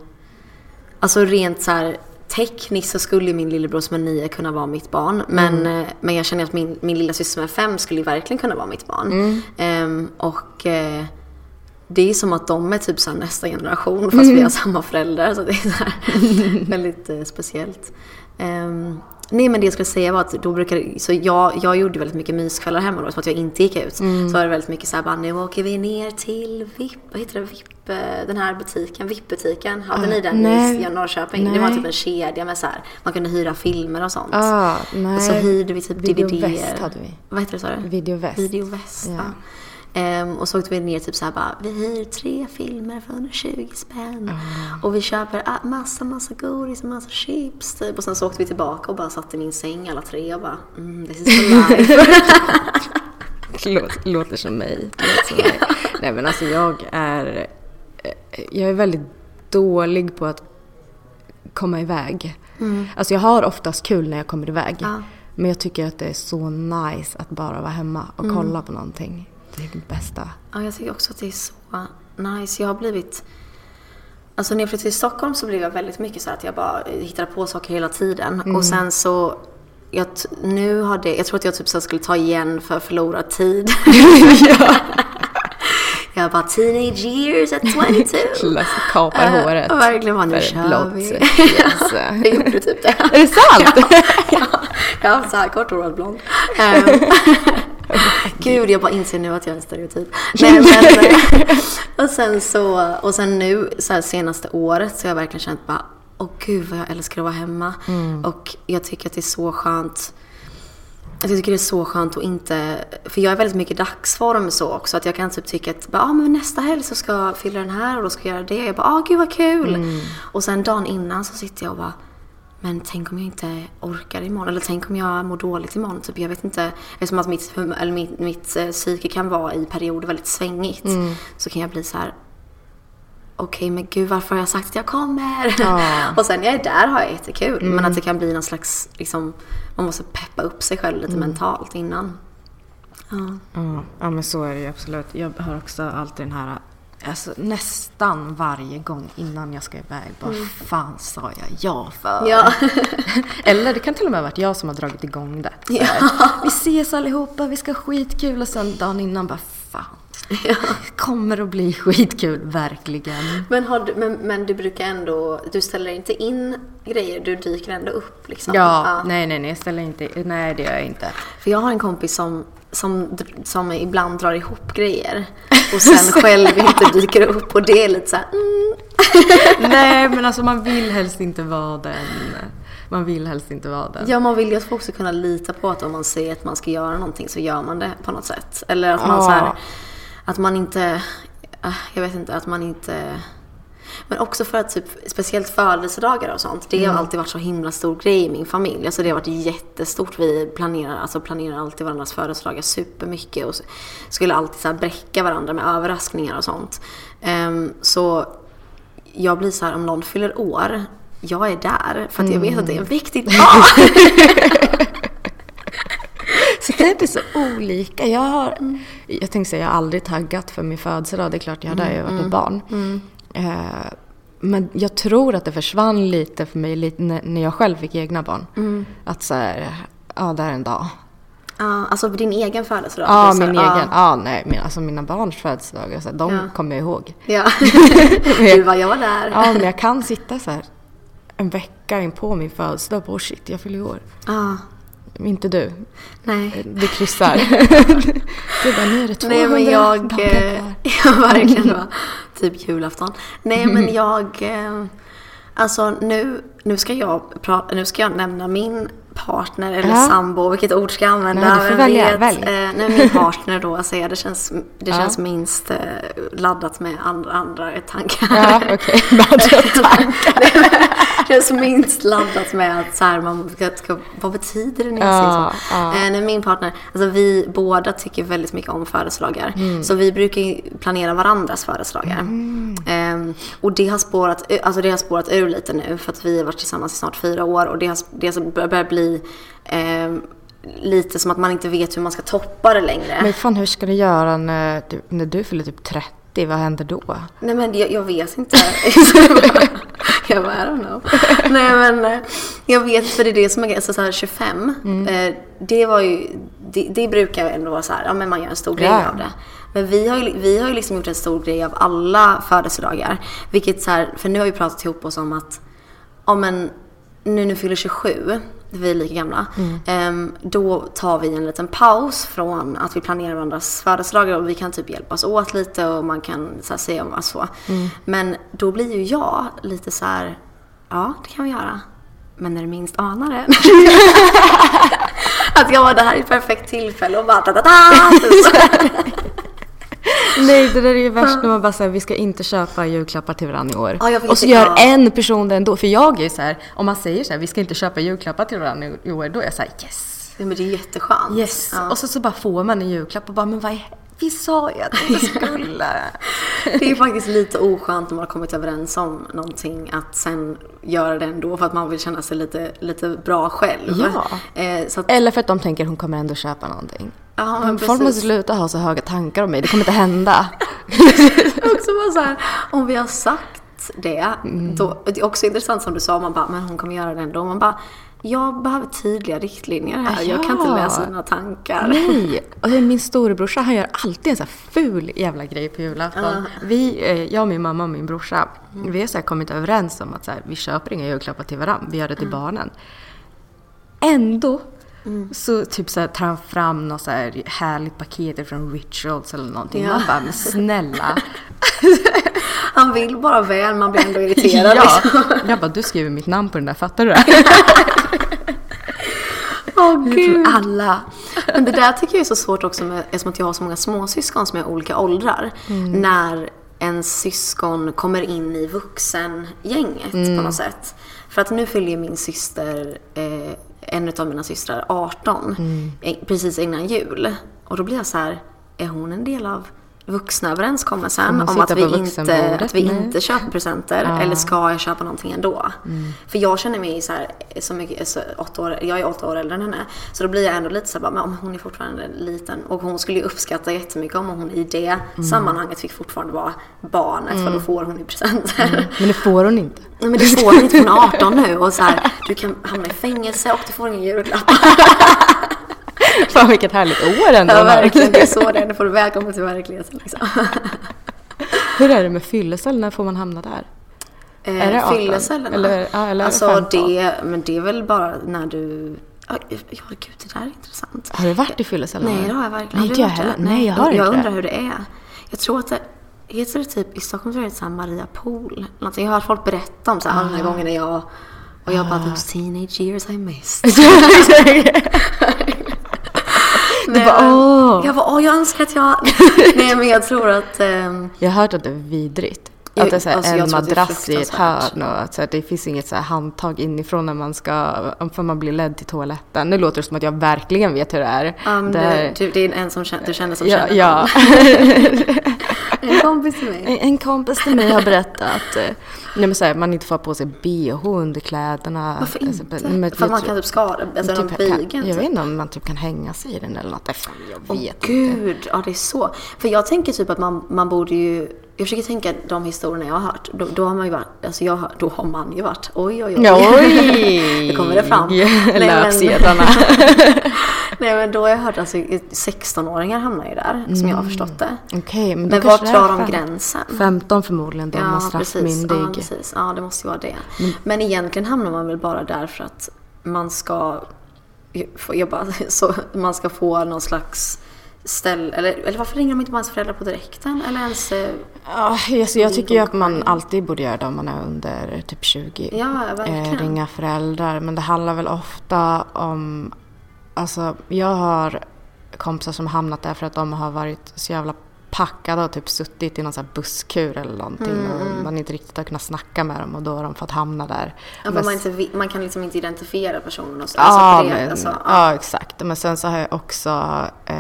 Alltså rent så här tekniskt så skulle min lillebror som är nio kunna vara mitt barn. Men, eh, men jag känner att min, min lilla syster som är fem skulle verkligen kunna vara mitt barn. Ehm, och eh, det är som att de är typ så nästa generation fast vi har samma föräldrar. Så det är så väldigt eh, speciellt. Ehm, nej men det jag skulle säga var att då brukade, så jag, jag gjorde väldigt mycket myskvällar hemma då, som att jag inte gick ut. Så var det väldigt mycket så här, bara, nu åker vi ner till VIP, vad heter det, VIP, eh, den här butiken, VIP-butiken. Hade ni den nej. i Norrköping? Det var Nej. typ en kedja med så här, man kunde hyra filmer och sånt. Nej. Och så hyrde vi typ Video DVD. Väst hade vi. Vad heter det sa du? Video Väst. Video Väst, Ja. ja. Ehm, och så åkte vi ner typ såhär bara, vi hyr tre filmer för 120 spänn. Och vi köper ah, massa, massa godis och massa chips typ. Och sen så åkte vi tillbaka och bara satt i min säng alla tre och bara, mm, this is life. Låter, låter som mig. Låter som mig. Nej men alltså jag är... eh, Jag är väldigt dålig på att komma iväg. Alltså jag har oftast kul när jag kommer iväg. Ja. Men jag tycker att det är så nice att bara vara hemma och kolla på någonting. Det är det bästa. Ja, jag tycker också att det är så nice. Jag har blivit... Alltså när jag flyttade till Stockholm så blev jag väldigt mycket så att jag bara hittade på saker hela tiden. Mm. Och sen så, jag, nu har det, jag tror att jag typ så skulle ta igen för förlorad tid. Jag bara teenage years at 22. Kapar Eh, håret. och verkligen bara, nu kör vi. yes. Jag gjorde typ det. Är det sant? ja, jag har haft så här kort hår och blond. Ehm, Gud, jag bara inser nu att jag är en stereotyp. Nej, men, eh, och sen så, och sen nu så senaste året så har jag verkligen känt bara, åh gud vad jag älskar att vara hemma. Och jag tycker att det är så skönt Alltså, jag tycker det är så skönt att inte, för jag är väldigt mycket dagsform så också, att jag kan typ tycka att ah, men nästa helg så ska jag fylla den här och då ska jag göra det. Jag bara, ah gud vad kul! Och sen dagen innan så sitter jag och bara, men tänk om jag inte orkar imorgon, eller tänk om jag mår dåligt imorgon. Typ, jag vet inte, eftersom att mitt, eller mitt, mitt eh, psyke kan vara i perioder väldigt svängigt, så kan jag bli så här. Okej, men gud varför har jag sagt att jag kommer? och sen när jag är där har jag jättekul. Men att det kan bli någon slags, liksom, man måste peppa upp sig själv lite mentalt innan. Ja. Ja, ja, men så är det ju absolut. Jag har också alltid den här, alltså nästan varje gång innan jag ska iväg, vad fan sa jag ja för? Mm. Ja. Eller det kan till och med ha varit jag som har dragit igång det. Här, Vi ses allihopa, vi ska ha skitkul och sen dagen innan bara fan. Det kommer att bli skitkul, verkligen. Men, har du, men, men du brukar ändå, du ställer inte in grejer, du dyker ändå upp liksom? Ja, nej nej nej, jag ställer inte, nej det gör jag inte. För jag har en kompis som, som, som ibland drar ihop grejer och sen själv inte dyker upp och det är lite såhär, mm. nej men alltså man vill helst inte vara den. Man vill helst inte vara den. Ja, man vill ju att folk ska kunna lita på att om man säger att man ska göra någonting så gör man det på något sätt. Eller att man Ja. så här, att man inte, äh, jag vet inte, att man inte men också för att typ, speciellt födelsedagar och sånt, det har alltid varit så himla stor grej i min familj. Alltså det har varit jättestort. Vi planerar, alltså planerar alltid varandras födelsedagar supermycket och skulle alltid så här bräcka varandra med överraskningar och sånt. Ehm, så jag blir så här, om någon fyller år, jag är där för att jag vet att det är en viktig dag. Så det är så olika. Jag har, jag tänkte säga, jag har aldrig taggat för min födelsedag. Det är klart jag har det, jag har varit ett barn. Eh, men jag tror att det försvann lite för mig lite när jag själv fick egna barn. Att så här, ja det är en dag. Ja, alltså din egen födelsedag? Ja, här, min egen. Ja, nej, min, alltså mina barns födelsedagar, så här, de Ja. kommer jag ihåg. Ja. du bara, jag var där. Ja, men jag kan sitta så här en vecka in på min födelsedag och oh shit, jag fyller år. Ja. Inte du. Nej. Du kryssar. du bara, nu är det 200 Nej men jag, eh, kvar. ja verkligen va. Typ julafton. Nej men jag, eh, alltså nu, nu ska jag prata, nu ska jag nämna min partner eller Ja. sambo, vilket ord ska jag använda? Nej, du får välja, vet? välj. Eh, nej min partner då, säger jag, det känns, det Ja. känns minst eh, laddat med andra, andra tankar. Ja, okej. det känns minst laddat med att så här, man ska, vad betyder det när jag Ja, säger så? ja. Eh, nej, min partner, alltså vi båda tycker väldigt mycket om födelsedagar. Så vi brukar planera varandras födelsedagar. Ehm, och det har, spårat, alltså det har spårat ur lite nu för att vi har varit tillsammans i snart fyra år och det har, det har börjat bli ehm, lite som att man inte vet hur man ska toppa det längre. Men fan, hur ska du göra när du, när du fyller typ 30? Vad händer då? Nej men jag, jag vet inte. jag bara, I don't know. Nej men eh, jag vet för det är det som är grejen. Alltså så här 25. Eh, det var ju, det, det brukar ändå vara så här, ja men man gör en stor grej Ja. av det. Men vi har, ju, vi har ju liksom gjort en stor grej av alla födelsedagar. Vilket så här, för nu har vi pratat ihop oss om att, ja men nu när vi fyller 27, vi är lika gamla, ehm, då tar vi en liten paus från att vi planerar varandras födelsedagar och vi kan typ hjälpas åt lite och man kan så här, se om så. Men då blir ju jag lite så här, ja det kan vi göra. Men när du minst anar det. att jag var det här är ett perfekt tillfälle och bara ta ta ta Nej, det där är ju värst när man bara säger vi ska inte köpa julklappar till varandra i år. Ja, och så gör ja. en person det ändå. För jag är ju så här, om man säger så här, vi ska inte köpa julklappar till varandra i år, då är jag så här, yes. Ja, men det är jätteskönt. Yes. Ja. Och så, så bara får man en julklapp och bara, men vad är vi sa ju att vi inte skulle. Det är faktiskt lite oskönt när man har kommit överens om någonting att sen göra det ändå för att man vill känna sig lite, lite bra själv. Ja. Eh, att, Eller för att de tänker hon kommer ändå köpa någonting. Ja, men Folk måste sluta ha så höga tankar om mig, det kommer inte hända. också bara så här, om vi har sagt det. Mm. Då, det är också intressant som du sa, man bara, men hon kommer göra det ändå. Man bara, jag behöver tydliga riktlinjer här. Jag kan inte Ja. läsa dina tankar. Nej! Och min storebrorsa han gör alltid en här ful jävla grej på julafton. Vi, eh, jag, min mamma och min brorsa, vi har så kommit överens om att så här, vi köper inga julklappar till varandra, vi gör det till barnen. Ändå så typ så här, tar han fram något så här härligt paket från Rituals eller någonting. Ja. Man bara, men snälla. Han vill bara väl, man blir ändå irriterad. ja. liksom. Jag bara, du skriver mitt namn på den där, fattar du det? Åh gud. Alla. Men det där tycker jag är så svårt också med, eftersom att jag har så många småsyskon som är olika åldrar. När ens syskon kommer in i vuxengänget på något sätt. För att nu fyller ju min syster, eh, en av mina systrar 18, eh, precis innan jul. Och då blir jag så här, är hon en del av vuxna överenskommelsen man om att vi, inte, att vi Nej. inte köper presenter eller ska jag köpa någonting ändå? För jag känner mig så här, så mycket, så åtta år, jag är åtta år äldre än henne. Så då blir jag ändå lite så här, bara, men hon är fortfarande liten och hon skulle ju uppskatta jättemycket om hon i det sammanhanget fick fortfarande vara barnet för då får hon ju presenter. Men det får hon inte. Nej men det får hon inte, hon är 18 nu och så här, du kan hamna i fängelse och du får ingen julklapp. Fan vilket härligt år ändå. Ja verkligen, det är så det är. Nu får du välkommen till verkligheten liksom. Hur är det med fyllecell? När får man hamna där? Är det 18? Fyllecellerna? Eller- ja, eller alltså 15? det, men det är väl bara när du... Ja, gud, det där är intressant. Har du varit i fyllecellen? Nej, det har jag verkligen Nej, inte jag heller. Nej, jag har inte Jag det. undrar hur det är. Jag tror att det... Heter det typ, i Stockholm tror jag det är Maria Pool. Någonting. Jag har hört folk berätta om så här, Ah. alla gånger när jag... Och jag bara, those teenage years I missed. Du bara, men- åh. Jag bara, åh jag önskar att jag... Nej men jag tror att... ehm, Jag har hört att det är vidrigt. Att det är så här alltså, en madrass i ett hörn och att så här, det finns inget så här handtag inifrån när man ska, för man blir ledd till toaletten. Nu låter det som att jag verkligen vet hur det är. um, det är du, det är en som känner, du känner som ja, känner ja. någon. En kompis till mig. En, en kompis till mig har berättat eh, nej, men så här, man inte får ha på sig bh under kläderna. Varför Alltså, inte? men För att man jag kan typ skada, alltså typ, kan, Jag typ. vet inte om man typ kan hänga sig i den eller något. Jag vet inte. gud, ja det är så. För jag tänker typ att man, man borde ju, jag försöker tänka de historierna jag har hört. Då, då har man ju varit, alltså jag, då har man ju varit, oj oj oj. Oj! Nu kommer det fram. Men- Löpsedlarna. Nej men då har jag hört, alltså 16-åringar hamnar ju där, som jag har förstått det. Okej, men då Men det är drar de gränsen? 15 förmodligen, då man Ja precis. straffmyndig. ja, precis. Ja, det måste ju vara det. Men egentligen hamnar man väl bara där för att man ska få jobba, så man ska få någon slags ställ, eller, eller varför ringer de inte bara ens föräldrar på direkten? Eller ens... eh, Ja, alltså jag tycker ju att man alltid borde göra det om man är under typ 20. Ja, verkligen. Eh, ringa föräldrar. Men det handlar väl ofta om... Alltså, jag har kompisar som hamnat där för att de har varit så jävla packade och typ suttit i någon sån busskur eller någonting. Och man inte riktigt har kunnat snacka med dem och då har de fått hamna där. Ja, Men man, inte, man kan liksom inte identifiera personen och så. Ja, alltså, men, alltså, ja, exakt. Men sen så har jag också eh,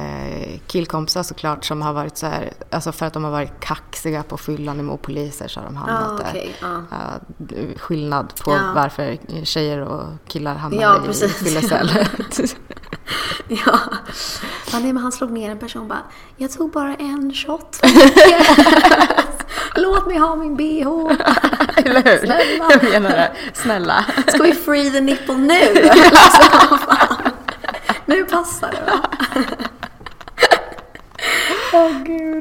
killkompisar såklart som har varit så här, alltså för att de har varit kaxiga på fyllan emot poliser så har de hamnat Ja, okej, där. ja. Ja, skillnad på Ja. varför tjejer och killar hamnar Ja, i precis. fyllecell. Ja. ja nej, men han slog ner en person bara, jag tog bara en shot. Låt mig ha min bh. Eller hur? Snälla. Jag menar det. Snälla. Ska vi free the nipple nu? Alltså. Nu passar det va?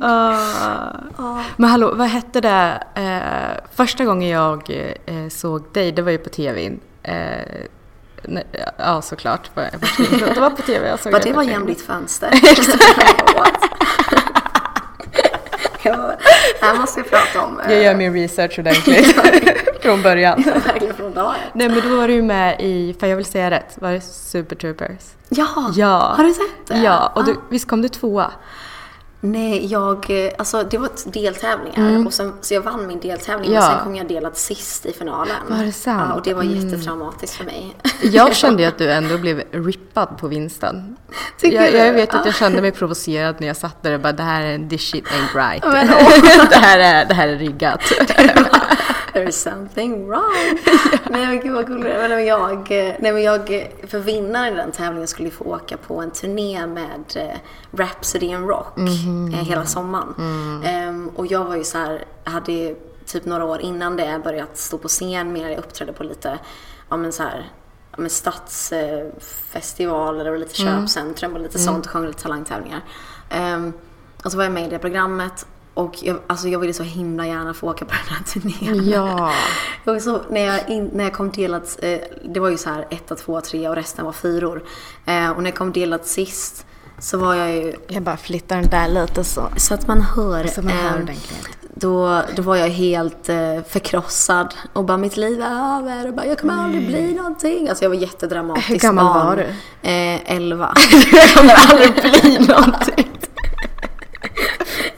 Ah. Men hallå, vad hette det? Eh, första gången jag eh, såg dig, det var ju på tv. Eh, nej, ja, såklart. Det var på tv jag såg dig det var genom ditt fönster. Ja, Det här måste vi prata om. Jag gör min research ordentligt. Från början. Verkligen från. Nej men då var du ju med i, för jag vill säga rätt, var det Super Troopers? Ja, Ja. har du sett det? Ja, och du, Ah. visst kom du tvåa? Nej, jag, eh, alltså det var deltävlingar och sen, så jag vann min deltävling Mm. Ja. men sen kom jag delad sist i finalen. Var det sant? Mm. Ja, och det var jättetraumatiskt för mig. Jag kände ju att du ändå blev rippad på vinsten. Tycker Jag, jag vet att Ja. jag kände mig provocerad när jag satt där och bara det här är, this shit ain't right. Men, det, här är, det här är riggat. There's something wrong. nej men gud vad kul nej, men jag, nej men jag, för vinnaren i den tävlingen skulle få åka på en turné med eh, Rhapsody in Rock Mhm. eh, hela sommaren. Mm. Ehm, och jag var ju så här, hade typ några år innan det börjat stå på scen mer. Jag uppträdde på lite, ja men så här, ja men stadsfestivaler och lite köpcentrum och lite sånt och sjöng lite talangtävlingar. Ehm, och så var jag med i det programmet och jag, alltså jag ville så himla gärna få åka på den här turnén. Ja. Jag så, när, jag in, när jag kom delat, eh, det var ju så här etta, två, tre och resten var fyror. Eh, och när jag kom delat sist så var jag ju, Jag bara flyttar den där lite så. så att man hör. Så man hör eh, då, då var jag helt eh, förkrossad och bara mitt liv är över och bara jag kommer aldrig bli någonting. Alltså jag var jättedramatisk Hur gammal var du? Eh, elva. Jag kommer aldrig bli någonting.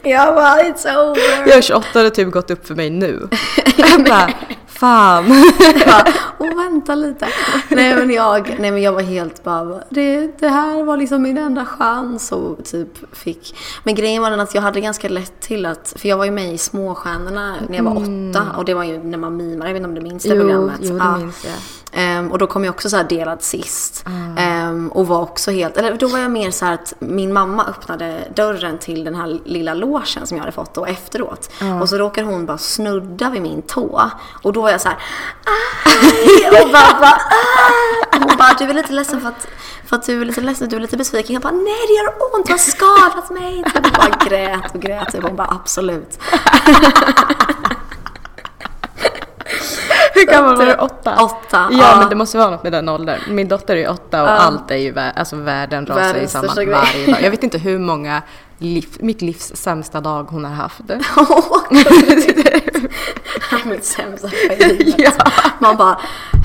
Jag bara it's over. Jag är 28 och det har typ gått upp för mig nu. Jag bara, fan. Jag bara, Åh, vänta lite. Nej men jag, nej, men jag var helt bara, det, det här var liksom min enda chans och typ fick. Men grejen var den att jag hade ganska lätt till att, för jag var ju med i Småstjärnorna när jag var åtta och det var ju när man mimar, jag vet inte om du minns det Jo, programmet? jo, det minns jag. Ehm, och då kom jag också så delad sist. Ah. Ehm, och var också helt, eller då var jag mer så här att min mamma öppnade dörren till den här lilla logen som jag hade fått då efteråt. Ah. Och så råkade hon bara snudda vid min tå. Och då var jag så här, och bara, bara och Hon bara, du är lite ledsen för att, för att du är lite ledsen, du är lite besviken. Jag bara, nej det gör ont, du har skadat mig. Så jag bara grät och grät. Och hon bara, absolut. Hur gammal var du? Åtta? Åtta, Ja, men det måste vara något med den åldern. Min dotter är ju åtta och allt är ju, vä- alltså världen rasar ju Världens samman varje dag. Jag vet inte hur många, liv, mitt livs sämsta dag hon har haft. Mitt sämsta livet. Ja. Man bara,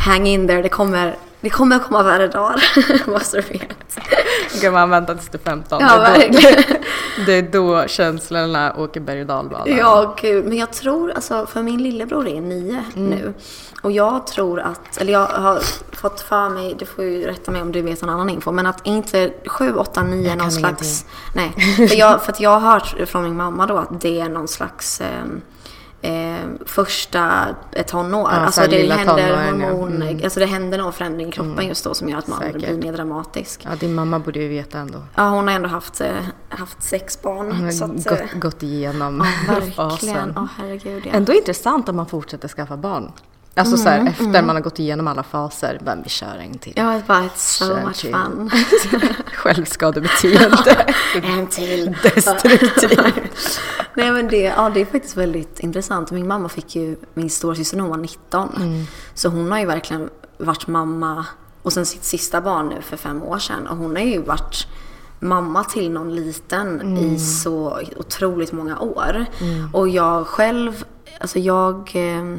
hang in there, det kommer, det kommer komma värre dagar. Måste du veta. Kan man vänta tills du är 15? Ja, det, är då, det är då känslorna åker berg och dalbana. Ja, gud. Men jag tror, alltså, för min lillebror är nio Mm. nu. Och jag tror att, eller jag har fått för mig, du får ju rätta mig om du vet någon annan info, men att inte sju, åtta, nio är någon kan slags... Nej, för, jag, för att jag har hört från min mamma då att det är någon slags eh, eh, första tonår. Ja, alltså det händer hormon, Mm. alltså det händer någon förändring i kroppen just då som gör att man Säkert. blir mer dramatisk. Ja, din mamma borde ju veta ändå. Ja, hon har ändå haft, eh, haft sex barn. Hon har så att, gått, eh, gått igenom ja, verkligen. fasen. Åh herregud ja. Ändå intressant om man fortsätter skaffa barn. Alltså så här, efter man har gått igenom alla faser, bara vi kör en till. Ja, bara it's so Kör much till. fun. Självskadebeteende. en till. Destruktiv. Nej men det, ja, det är faktiskt väldigt intressant. Min mamma fick ju, min storasyster när hon var 19. Så hon har ju verkligen varit mamma och sen sitt sista barn nu för fem år sedan. Och hon har ju varit mamma till någon liten i så otroligt många år. Och jag själv, alltså jag eh,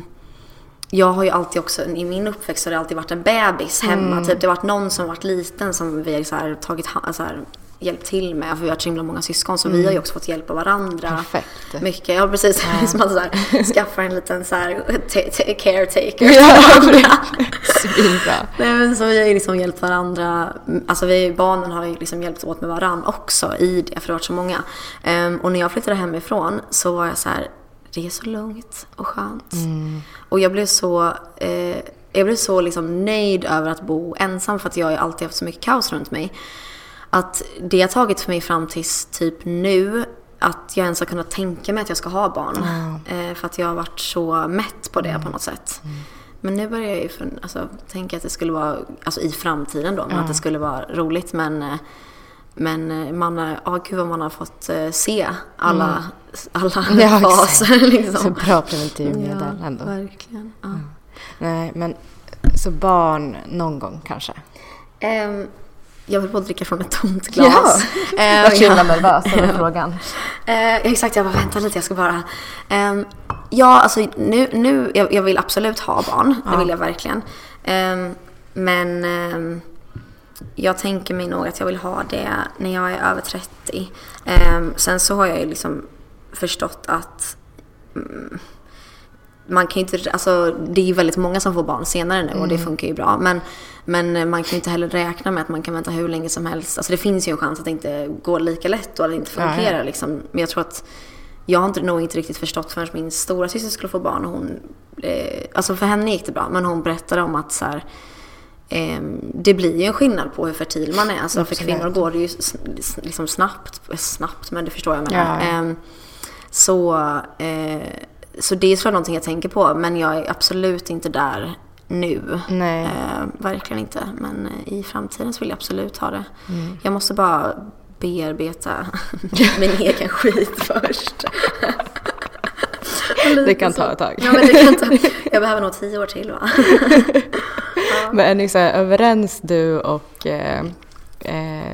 jag har ju alltid också, i min uppväxt har det alltid varit en bebis hemma. Typ det har varit någon som varit liten som vi har så här, tagit, så här, hjälpt till med. För vi har så himla många syskon så vi har ju också fått hjälp av varandra. Perfekt. Mycket, ja precis. Som man så här, skaffar en liten så här, ta- ta- caretaker. Svinbra. Nej men så vi har ju liksom hjälpt varandra. Alltså vi, barnen har ju liksom hjälpts åt med varandra också i det, för det har varit så många. Ehm, och när jag flyttade hemifrån så var jag så här, det är så lugnt och skönt. Och jag blev så, eh, jag blev så liksom nöjd över att bo ensam för att jag har alltid haft så mycket kaos runt mig. Att det har tagit för mig fram tills typ nu att jag ens har kunnat tänka mig att jag ska ha barn. Eh, för att jag har varit så mätt på det på något sätt. Men nu börjar jag ju för, alltså, tänka att det skulle vara, alltså i framtiden då, men att det skulle vara roligt. Men, eh, men eh, man, har- ja gud vad man har fått eh, se alla, alla Ja, faser exakt. Så liksom. bra preventivmedel Ja, ändå. verkligen. Ja. Nej, men så barn någon gång kanske. Ehm, jag vill bara dricka från ett tomt glas. Ehm, Vart så himla ja. nervös över frågan. Eh, exakt, jag bara vänta lite, jag ska bara... Ehm, ja, alltså nu, nu jag, jag vill absolut ha barn, det vill jag verkligen. Ehm, men jag tänker mig nog att jag vill ha det när jag är över 30. Ehm, sen så har jag ju liksom förstått att mm, man kan ju inte, alltså det är ju väldigt många som får barn senare nu och det Mm. funkar ju bra. Men, men man kan ju inte heller räkna med att man kan vänta hur länge som helst. Alltså det finns ju en chans att det inte går lika lätt och att det inte Ja, ja. fungerar liksom. Men jag tror att jag har inte, nog inte riktigt förstått förrän min stora syster skulle få barn och hon, eh, alltså för henne gick det bra, men hon berättade om att så här, det blir ju en skillnad på hur fertil man är. Alltså för kvinnor går det ju liksom snabbt, snabbt men du förstår jag menar. Ja. Ehm, så, eh, så det är såklart någonting jag tänker på, men jag är absolut inte där nu. Nej. Eh, verkligen inte. Men eh, i framtiden så vill jag absolut ha det. Jag måste bara bearbeta min egen skit först. Det kan ta ett tag. Ja, men det kan ta, jag behöver nog tio år till va? Men är ni så här överens du och eh, eh,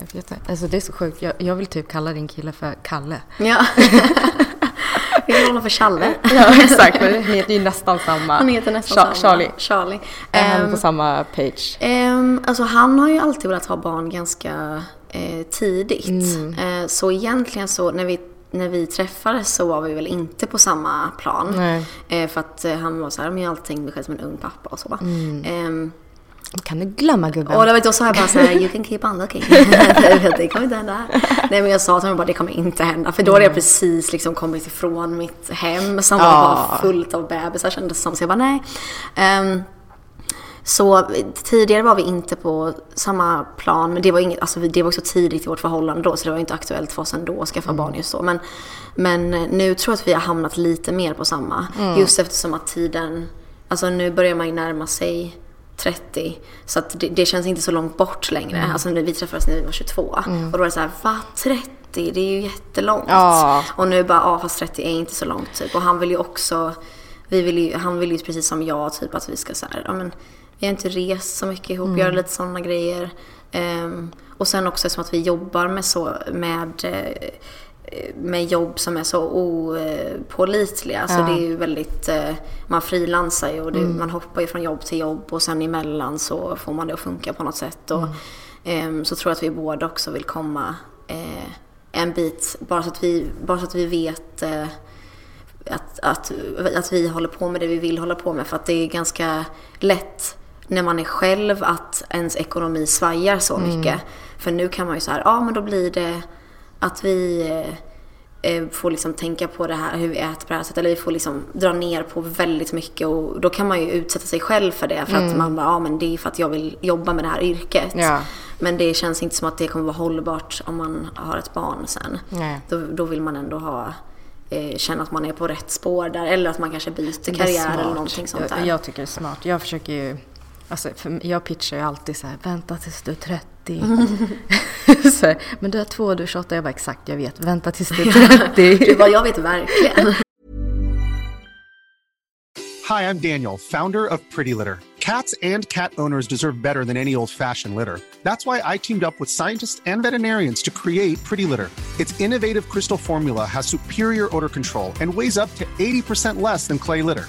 alltså det är så sjukt, jag, jag vill typ kalla din kille för Kalle. Ja. Vi vill honom för Challe. Ja exakt, men han heter ju nästan samma. Han heter nästan Cha- samma. Charlie. Charlie. Är han Ehm, på samma page? Ehm, alltså han har ju alltid velat ha barn ganska eh, tidigt. Mm. Eh, så egentligen så när vi, när vi träffades så var vi väl inte på samma plan. Eh, för att eh, han var så här, men jag alltid tänkt mig själv som en ung pappa och så. Mm. Ehm, Kan du glömma gubben? och det var då sa jag bara så här, you can keep on looking. det kommer inte hända. Nej men jag sa till honom bara, det kommer inte hända. För då hade jag precis liksom kommit ifrån mitt hem som var Ja. bara fullt av bebisar kändes det som. Så jag bara nej. Ehm, så tidigare var vi inte på samma plan, men det var, inget, alltså, det var också tidigt i vårt förhållande då, så det var inte aktuellt för oss ändå att skaffa barn just då. Men, men eh, nu tror jag att vi har hamnat lite mer på samma. Just eftersom att tiden, alltså nu börjar man ju närma sig 30. Så att det, det känns inte så långt bort längre. Alltså när vi träffades när vi var 22. Och då var det så här, va 30? Det är ju jättelångt. Ja. Och nu bara, ja fast 30 är inte så långt typ. Och han vill ju också, vi vill ju, han vill ju precis som jag typ att vi ska så här, ja men vi har inte rest så mycket ihop, göra lite sådana grejer. Ehm, och sen också eftersom att vi jobbar med så, med eh, med jobb som är så opålitliga. Så det är ju väldigt, eh, man frilansar ju och det, man hoppar ju från jobb till jobb och sen emellan så får man det att funka på något sätt. Och, ehm, så tror jag att vi båda också vill komma eh, en bit, bara så att vi, bara så att vi vet eh, att, att, att vi håller på med det vi vill hålla på med. För att det är ganska lätt när man är själv att ens ekonomi svajar så mycket. För nu kan man ju så här, ja men då blir det att vi eh, eh, får liksom tänka på det här hur vi äter på det här sättet. Eller vi får liksom dra ner på väldigt mycket och då kan man ju utsätta sig själv för det. För att man bara, ja men det är för att jag vill jobba med det här yrket. Ja. Men det känns inte som att det kommer vara hållbart om man har ett barn sen. Nej. Då, då vill man ändå ha, eh, känna att man är på rätt spår där. Eller att man kanske byter karriär eller någonting sånt där. jag, jag tycker det är smart. Jag försöker ju, alltså för jag pitchar ju alltid så här, vänta tills du är 30. så här, men du är två, du är 28. Jag bara exakt, jag vet, vänta tills du är 30. Du bara, jag vet verkligen. Hi, I'm Daniel, founder of Pretty Litter. Cats and cat owners deserve better than any old fashioned litter. That's why I teamed up with scientists and veterinarians to create Pretty Litter. Its innovative crystal formula has superior odor control and weighs up to 80% less than clay litter.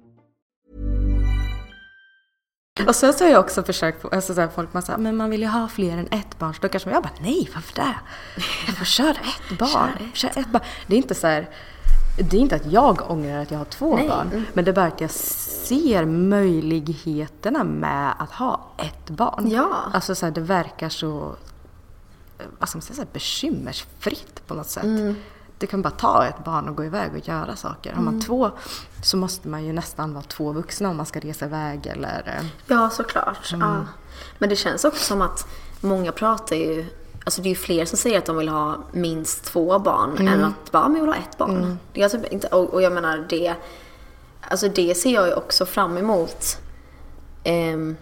Och sen så har jag också försökt, alltså så här, folk man säger, men man vill ju ha fler än ett barn. Så då kanske man, jag bara, nej varför det? Jag får köra ett barn. Kör ett. barn. Det är inte så här, det är inte att jag ångrar att jag har två Nej. barn. Men det är bara att jag ser möjligheterna med att ha ett barn. Ja. Alltså så här, det verkar så, vad ska man säga, så här, bekymmersfritt på något sätt. Mm. Det kan bara ta ett barn och gå iväg och göra saker. Har man Mm. två så måste man ju nästan vara två vuxna om man ska resa iväg eller... eh, Ja, såklart. Ja. Men det känns också som att många pratar ju, alltså det är ju fler som säger att de vill ha minst två barn än att bara, men jag vill ha ett barn. Det är typ inte, och, och jag menar det, Alltså det ser jag ju också fram emot. Ehm,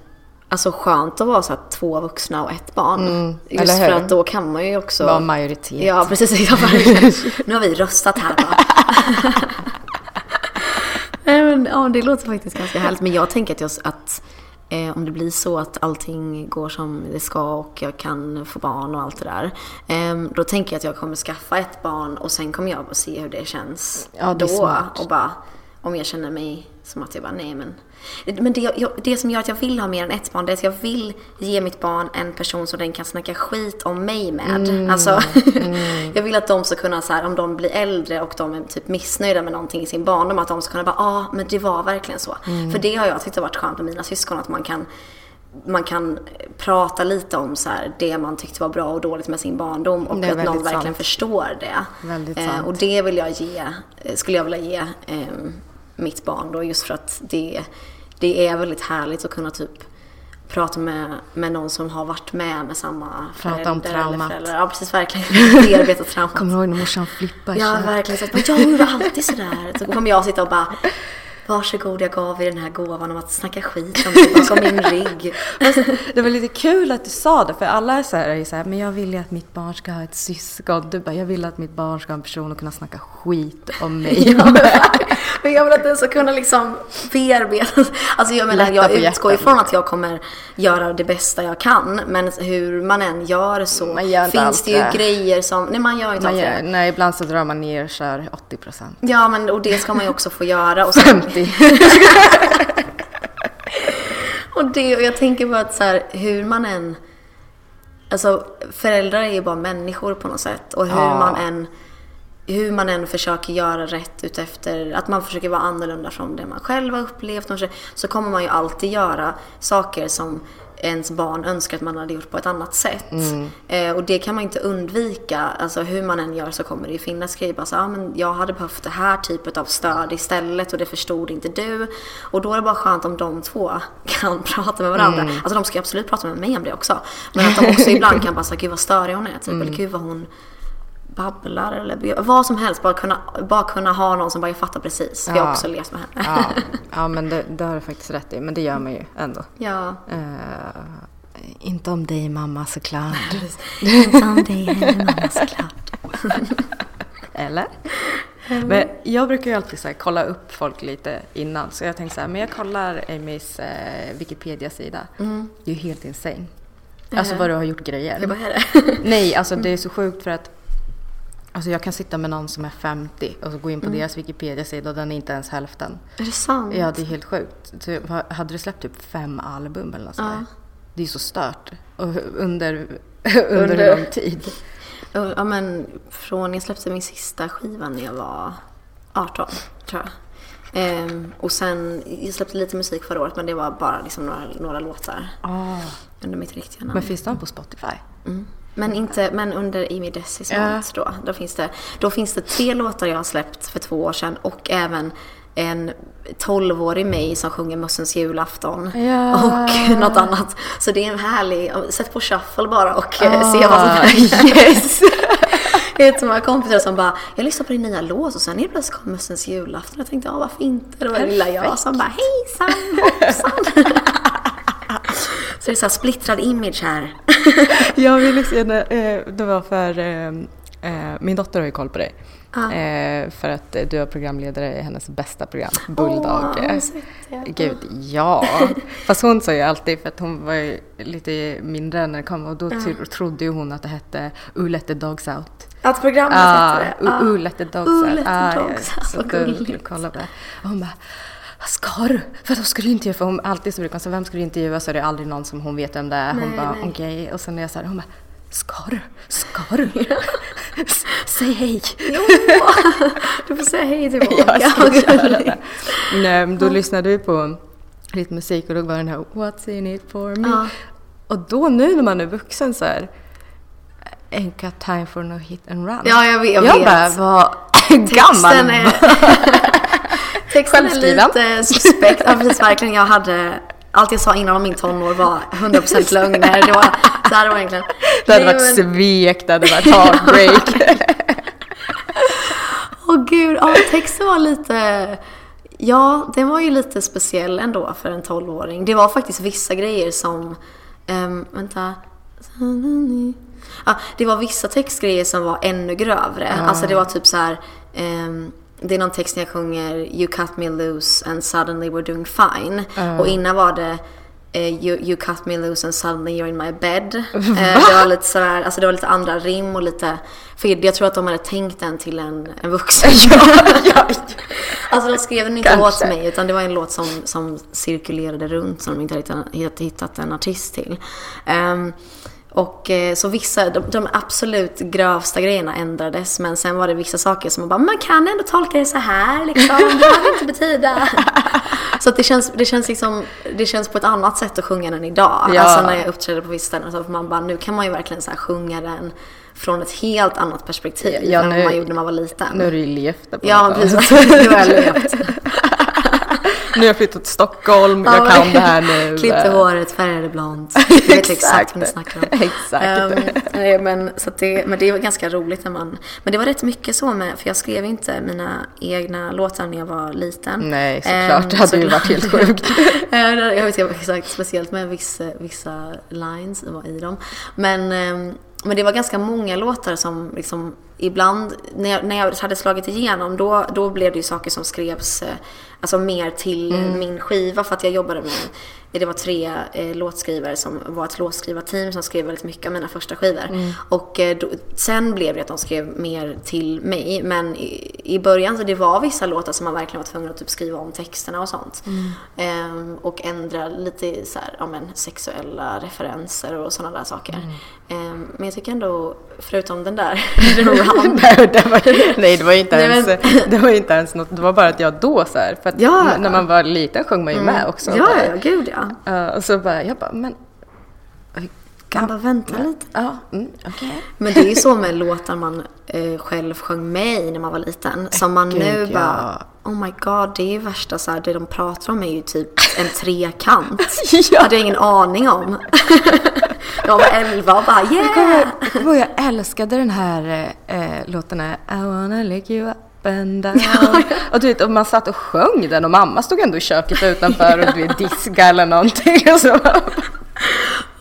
alltså skönt att vara så två vuxna och ett barn. Just eller för att då kan man ju också... Vara majoritet. Ja, precis. Ja, nu har vi röstat här? Nej, men, ja, det låter faktiskt ganska härligt. Men jag tänker att, jag, att eh, om det blir så att allting går som det ska och jag kan få barn och allt det där. Eh, då tänker jag att jag kommer skaffa ett barn och sen kommer jag att se hur det känns Ja, det då. Och bara, om jag känner mig som att jag bara, nej men. Men det, jag, det som gör att jag vill ha mer än ett barn, det är att jag vill ge mitt barn en person som den kan snacka skit om mig med. Mm. Alltså, jag vill att de ska kunna så här, om de blir äldre och de är typ missnöjda med någonting i sin barndom, att de ska kunna bara, ja ah, men det var verkligen så. Mm. För det har jag tyckt har varit skönt med mina syskon, att man kan man kan prata lite om så här, det man tyckte var bra och dåligt med sin barndom och att någon verkligen sant. förstår det. Eh, och det vill jag ge, eh, skulle jag vilja ge eh, mitt barn då just för att det, det är väldigt härligt att kunna typ prata med, med någon som har varit med med samma Prata om förälder traumat. Ja precis, verkligen. Bearbeta traumat. Kommer du ihåg när morsan flippade? Ja, verkligen. Så att, jag gjorde alltid sådär. Så kommer jag sitta och bara Varsågod, jag gav er den här gåvan om att snacka skit om mig bakom min rygg. Det var lite kul att du sa det, för alla är så här, är så här, men jag vill ju att mitt barn ska ha ett syskon. Du bara, jag vill att mitt barn ska ha en person att kunna snacka skit om mig. Ja, men, jag vill att den ska kunna liksom bearbeta. Alltså jag menar, jag utgår ifrån att jag kommer göra det bästa jag kan. Men hur man än gör så gör finns det ju det. grejer som, nej man gör inte Man allt gör, det. nej, ibland så drar man ner och kör 80 procent. Ja, men och det ska man ju också få göra. Och, sen, 50. och, det, och jag tänker bara att så här, hur man än... Alltså föräldrar är ju bara människor på något sätt. Och hur Ja. man än hur man än försöker göra rätt utefter, att man försöker vara annorlunda från det man själv har upplevt, så kommer man ju alltid göra saker som ens barn önskar att man hade gjort på ett annat sätt. Eh, och det kan man inte undvika. Alltså hur man än gör så kommer det ju finnas grejer. Bara så, ah, men jag hade behövt det här typet av stöd istället och det förstod inte du. Och då är det bara skönt om de två kan prata med varandra. Alltså de ska absolut prata med mig om det också. Men att de också ibland kan bara säga, gud vad störig hon är. Typ. Eller gud vad hon babblar eller vad som helst. Bara kunna, bara kunna ha någon som bara, jag fattar precis. För jag har Ja. också levt med henne. Ja, ja men det, det har du faktiskt rätt i. Men det gör man ju ändå. Ja. Eh, inte om dig mamma såklart. Inte om dig heller mamma såklart. Eller? Men jag brukar ju alltid så här, kolla upp folk lite innan. Så jag tänkte så här, men jag kollar Amys eh, Wikipedia-sida. Det är ju helt insane. Alltså vad du har gjort grejer. Jag bara, är det? Nej, alltså det är så sjukt för att Alltså jag kan sitta med någon som är 50 och så gå in på deras Wikipedia-sida och den är inte ens hälften. Är det sant? Ja, det är helt sjukt. Så, hade du släppt typ fem album eller något där? Det är ju så stört. Och under, under, Under- hur lång tid? Ja men från jag släppte min sista skiva när jag var 18 tror jag. Ehm, och sen, jag släppte lite musik förra året men det var bara liksom några, några låtar under mitt riktiga namn. Men finns den på Spotify? Men, inte, men under Amy Dessis Ja. då. Då finns, det, då finns det tre låtar jag har släppt för två år sedan och även en 12-årig mig som sjunger Mössens julafton Ja. och något annat. Så det är en härlig, sätt på shuffle bara och eh, se vad som Ah, händer. yes! Jag vet många kompisar som bara, jag lyssnar på din nya låt och sen helt plötsligt kom Mössens julafton. Jag tänkte, ja varför inte? Det var det lilla jag Perfekt. som bara, hejsan hoppsan. Så det är så här splittrad image här. Jag ville se eh, det var för eh, eh, min dotter har ju koll på dig. Ja. Eh, för att du är programledare i hennes bästa program, Åh, Bulldog. har hon sett det? Gud, ja. Fast hon sa ju alltid, för att hon var ju lite mindre när det kom och då tro- trodde ju hon att det hette Who let the dogs out. Att programmet Ah, hette det? Who- Who let the dogs out. let the Ah, out, Så då gulligt. kollade på det. Och hon bara, "Vad ska du? För då ska du intervjua, för hon alltid så brukar hon säga, vem ska du intervjua? Så är det aldrig någon som hon vet vem det är. Hon Nej, bara, nej. okej. Och sen är jag så här, hon bara, ska du? Ska du? Säg hej. Jo! Du får säga hej tillbaka. Jag ska göra det. Nej, men då lyssnade vi på lite musik och då var den här What's in it for me? Ja. Och då nu när man är vuxen så här Ain't got time for no hit and run. Ja, jag vet. Jag jag vet. bara, vad gammal är, texten är Självskriven. lite suspekt. Ja, precis, verkligen. Jag hade... Allt jag sa innan om min tonår var 100% lögner. Det var, så här egentligen. Det hade varit svek, det hade varit heartbreak. Åh gud, ja texten var lite... ja, den var ju lite speciell ändå för en 12-åring. Det var faktiskt vissa grejer som, um, vänta. Ja, det var vissa textgrejer som var ännu grövre. Ah. Alltså det var typ så här. ehm, det är någon text när jag sjunger You cut me loose and suddenly we're doing fine. Ah. Och innan var det eh, you, you cut me loose and suddenly you're in my bed. Eh, det var lite sådär, alltså det var lite andra rim och lite, för jag tror att de hade tänkt den till en, en vuxen. Alltså de skrev den inte Kanske. åt mig utan det var en låt som, som cirkulerade runt som de inte hade hittat, en artist till. Ehm, och eh, så vissa, de, de absolut grövsta grejerna ändrades men sen var det vissa saker som man bara, man kan ändå tolka det så här liksom, det behöver inte betyda. Så att det känns, det känns liksom, det känns på ett annat sätt att sjunga den idag. Ja. Alltså när jag uppträder på vissa ställen så får man bara, nu kan man ju verkligen så sjunga den från ett helt annat perspektiv Ja, än nu- man gjorde när man var liten. Nu har du ju levt på Ja, precis. Nu har jag levt. Nu har jag flyttat till Stockholm, jag Ja, kan det här nu. Klippte håret, färgade blont. Jag vet exakt vad ni snackar om. Exakt. Nej, men, så det, men det var ganska roligt när man... Men det var rätt mycket så med, för jag skrev inte mina egna låtar när jag var liten. Nej, såklart. Ehm, det hade ju såklart. varit helt sjukt. Jag vet inte exakt, speciellt med vissa, vissa lines i dem. Men, ehm, men det var ganska många låtar som liksom ibland, när jag, när jag hade slagit igenom, då, då blev det ju saker som skrevs eh, alltså mer till Mm. min skiva för att jag jobbade med, det var tre eh, låtskrivare som var ett låtskrivarteam som skrev väldigt mycket av mina första skivor. Mm. Och eh, då, sen blev det att de skrev mer till mig, men i, i början så det var vissa låtar som man verkligen var tvungen att typ skriva om texterna och sånt. Mm. Ehm, och ändra lite så här, ja, men, sexuella referenser och sådana där saker. Mm. Ehm, men jag tycker ändå, förutom den där nej, det var, nej, det var inte Nej, ens, men- det var inte ens något, det var bara att jag då så här, för att Ja. när man var liten sjöng man ju med också. Ja, ja, gud ja. Ja, och så bara, jag bara, men... Man bara vänta lite. Ja, mm, okej. Men det är ju så med låtar man eh, själv sjöng med i när man var liten. Som man Gud, nu ja. bara, oh my god, det är värsta så här, det de pratar om är ju typ en trekant. Ja. hade jag ingen aning om. jag var 11 och bara yeah! Jag kommer jag älskade den här eh, låten här, I wanna lick you up and down. Och du vet, och man satt och sjöng den och mamma stod ändå i köket utanför och du vet, diska eller någonting. Och så,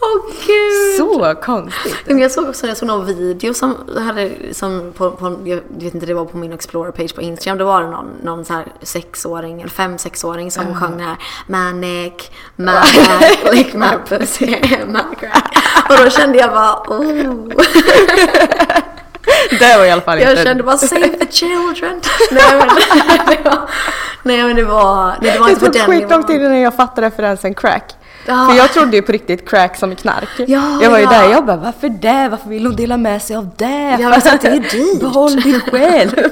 Åh gud! så konstigt. Men jag såg också jag såg någon video som hade, som på, på, jag vet inte, det var på min Explorer-page på Instagram. Då var det någon, någon så här sexåring, eller fem, sexåring som sjöng det här Manic, manic, lick my pussy, crack. Och då kände jag bara, oh. Det var i alla fall Jag inte... kände bara, save the children. nej, men, det var, nej men det var, nej, det var det inte på tog skitlång tid innan jag fattade referensen crack. Ja. För jag trodde ju på riktigt crack som knark. Ja, jag var ju ja. där, jag bara varför det? Varför vill hon dela med sig av det? Ja, men så att det är dyrt. Behåll det själv.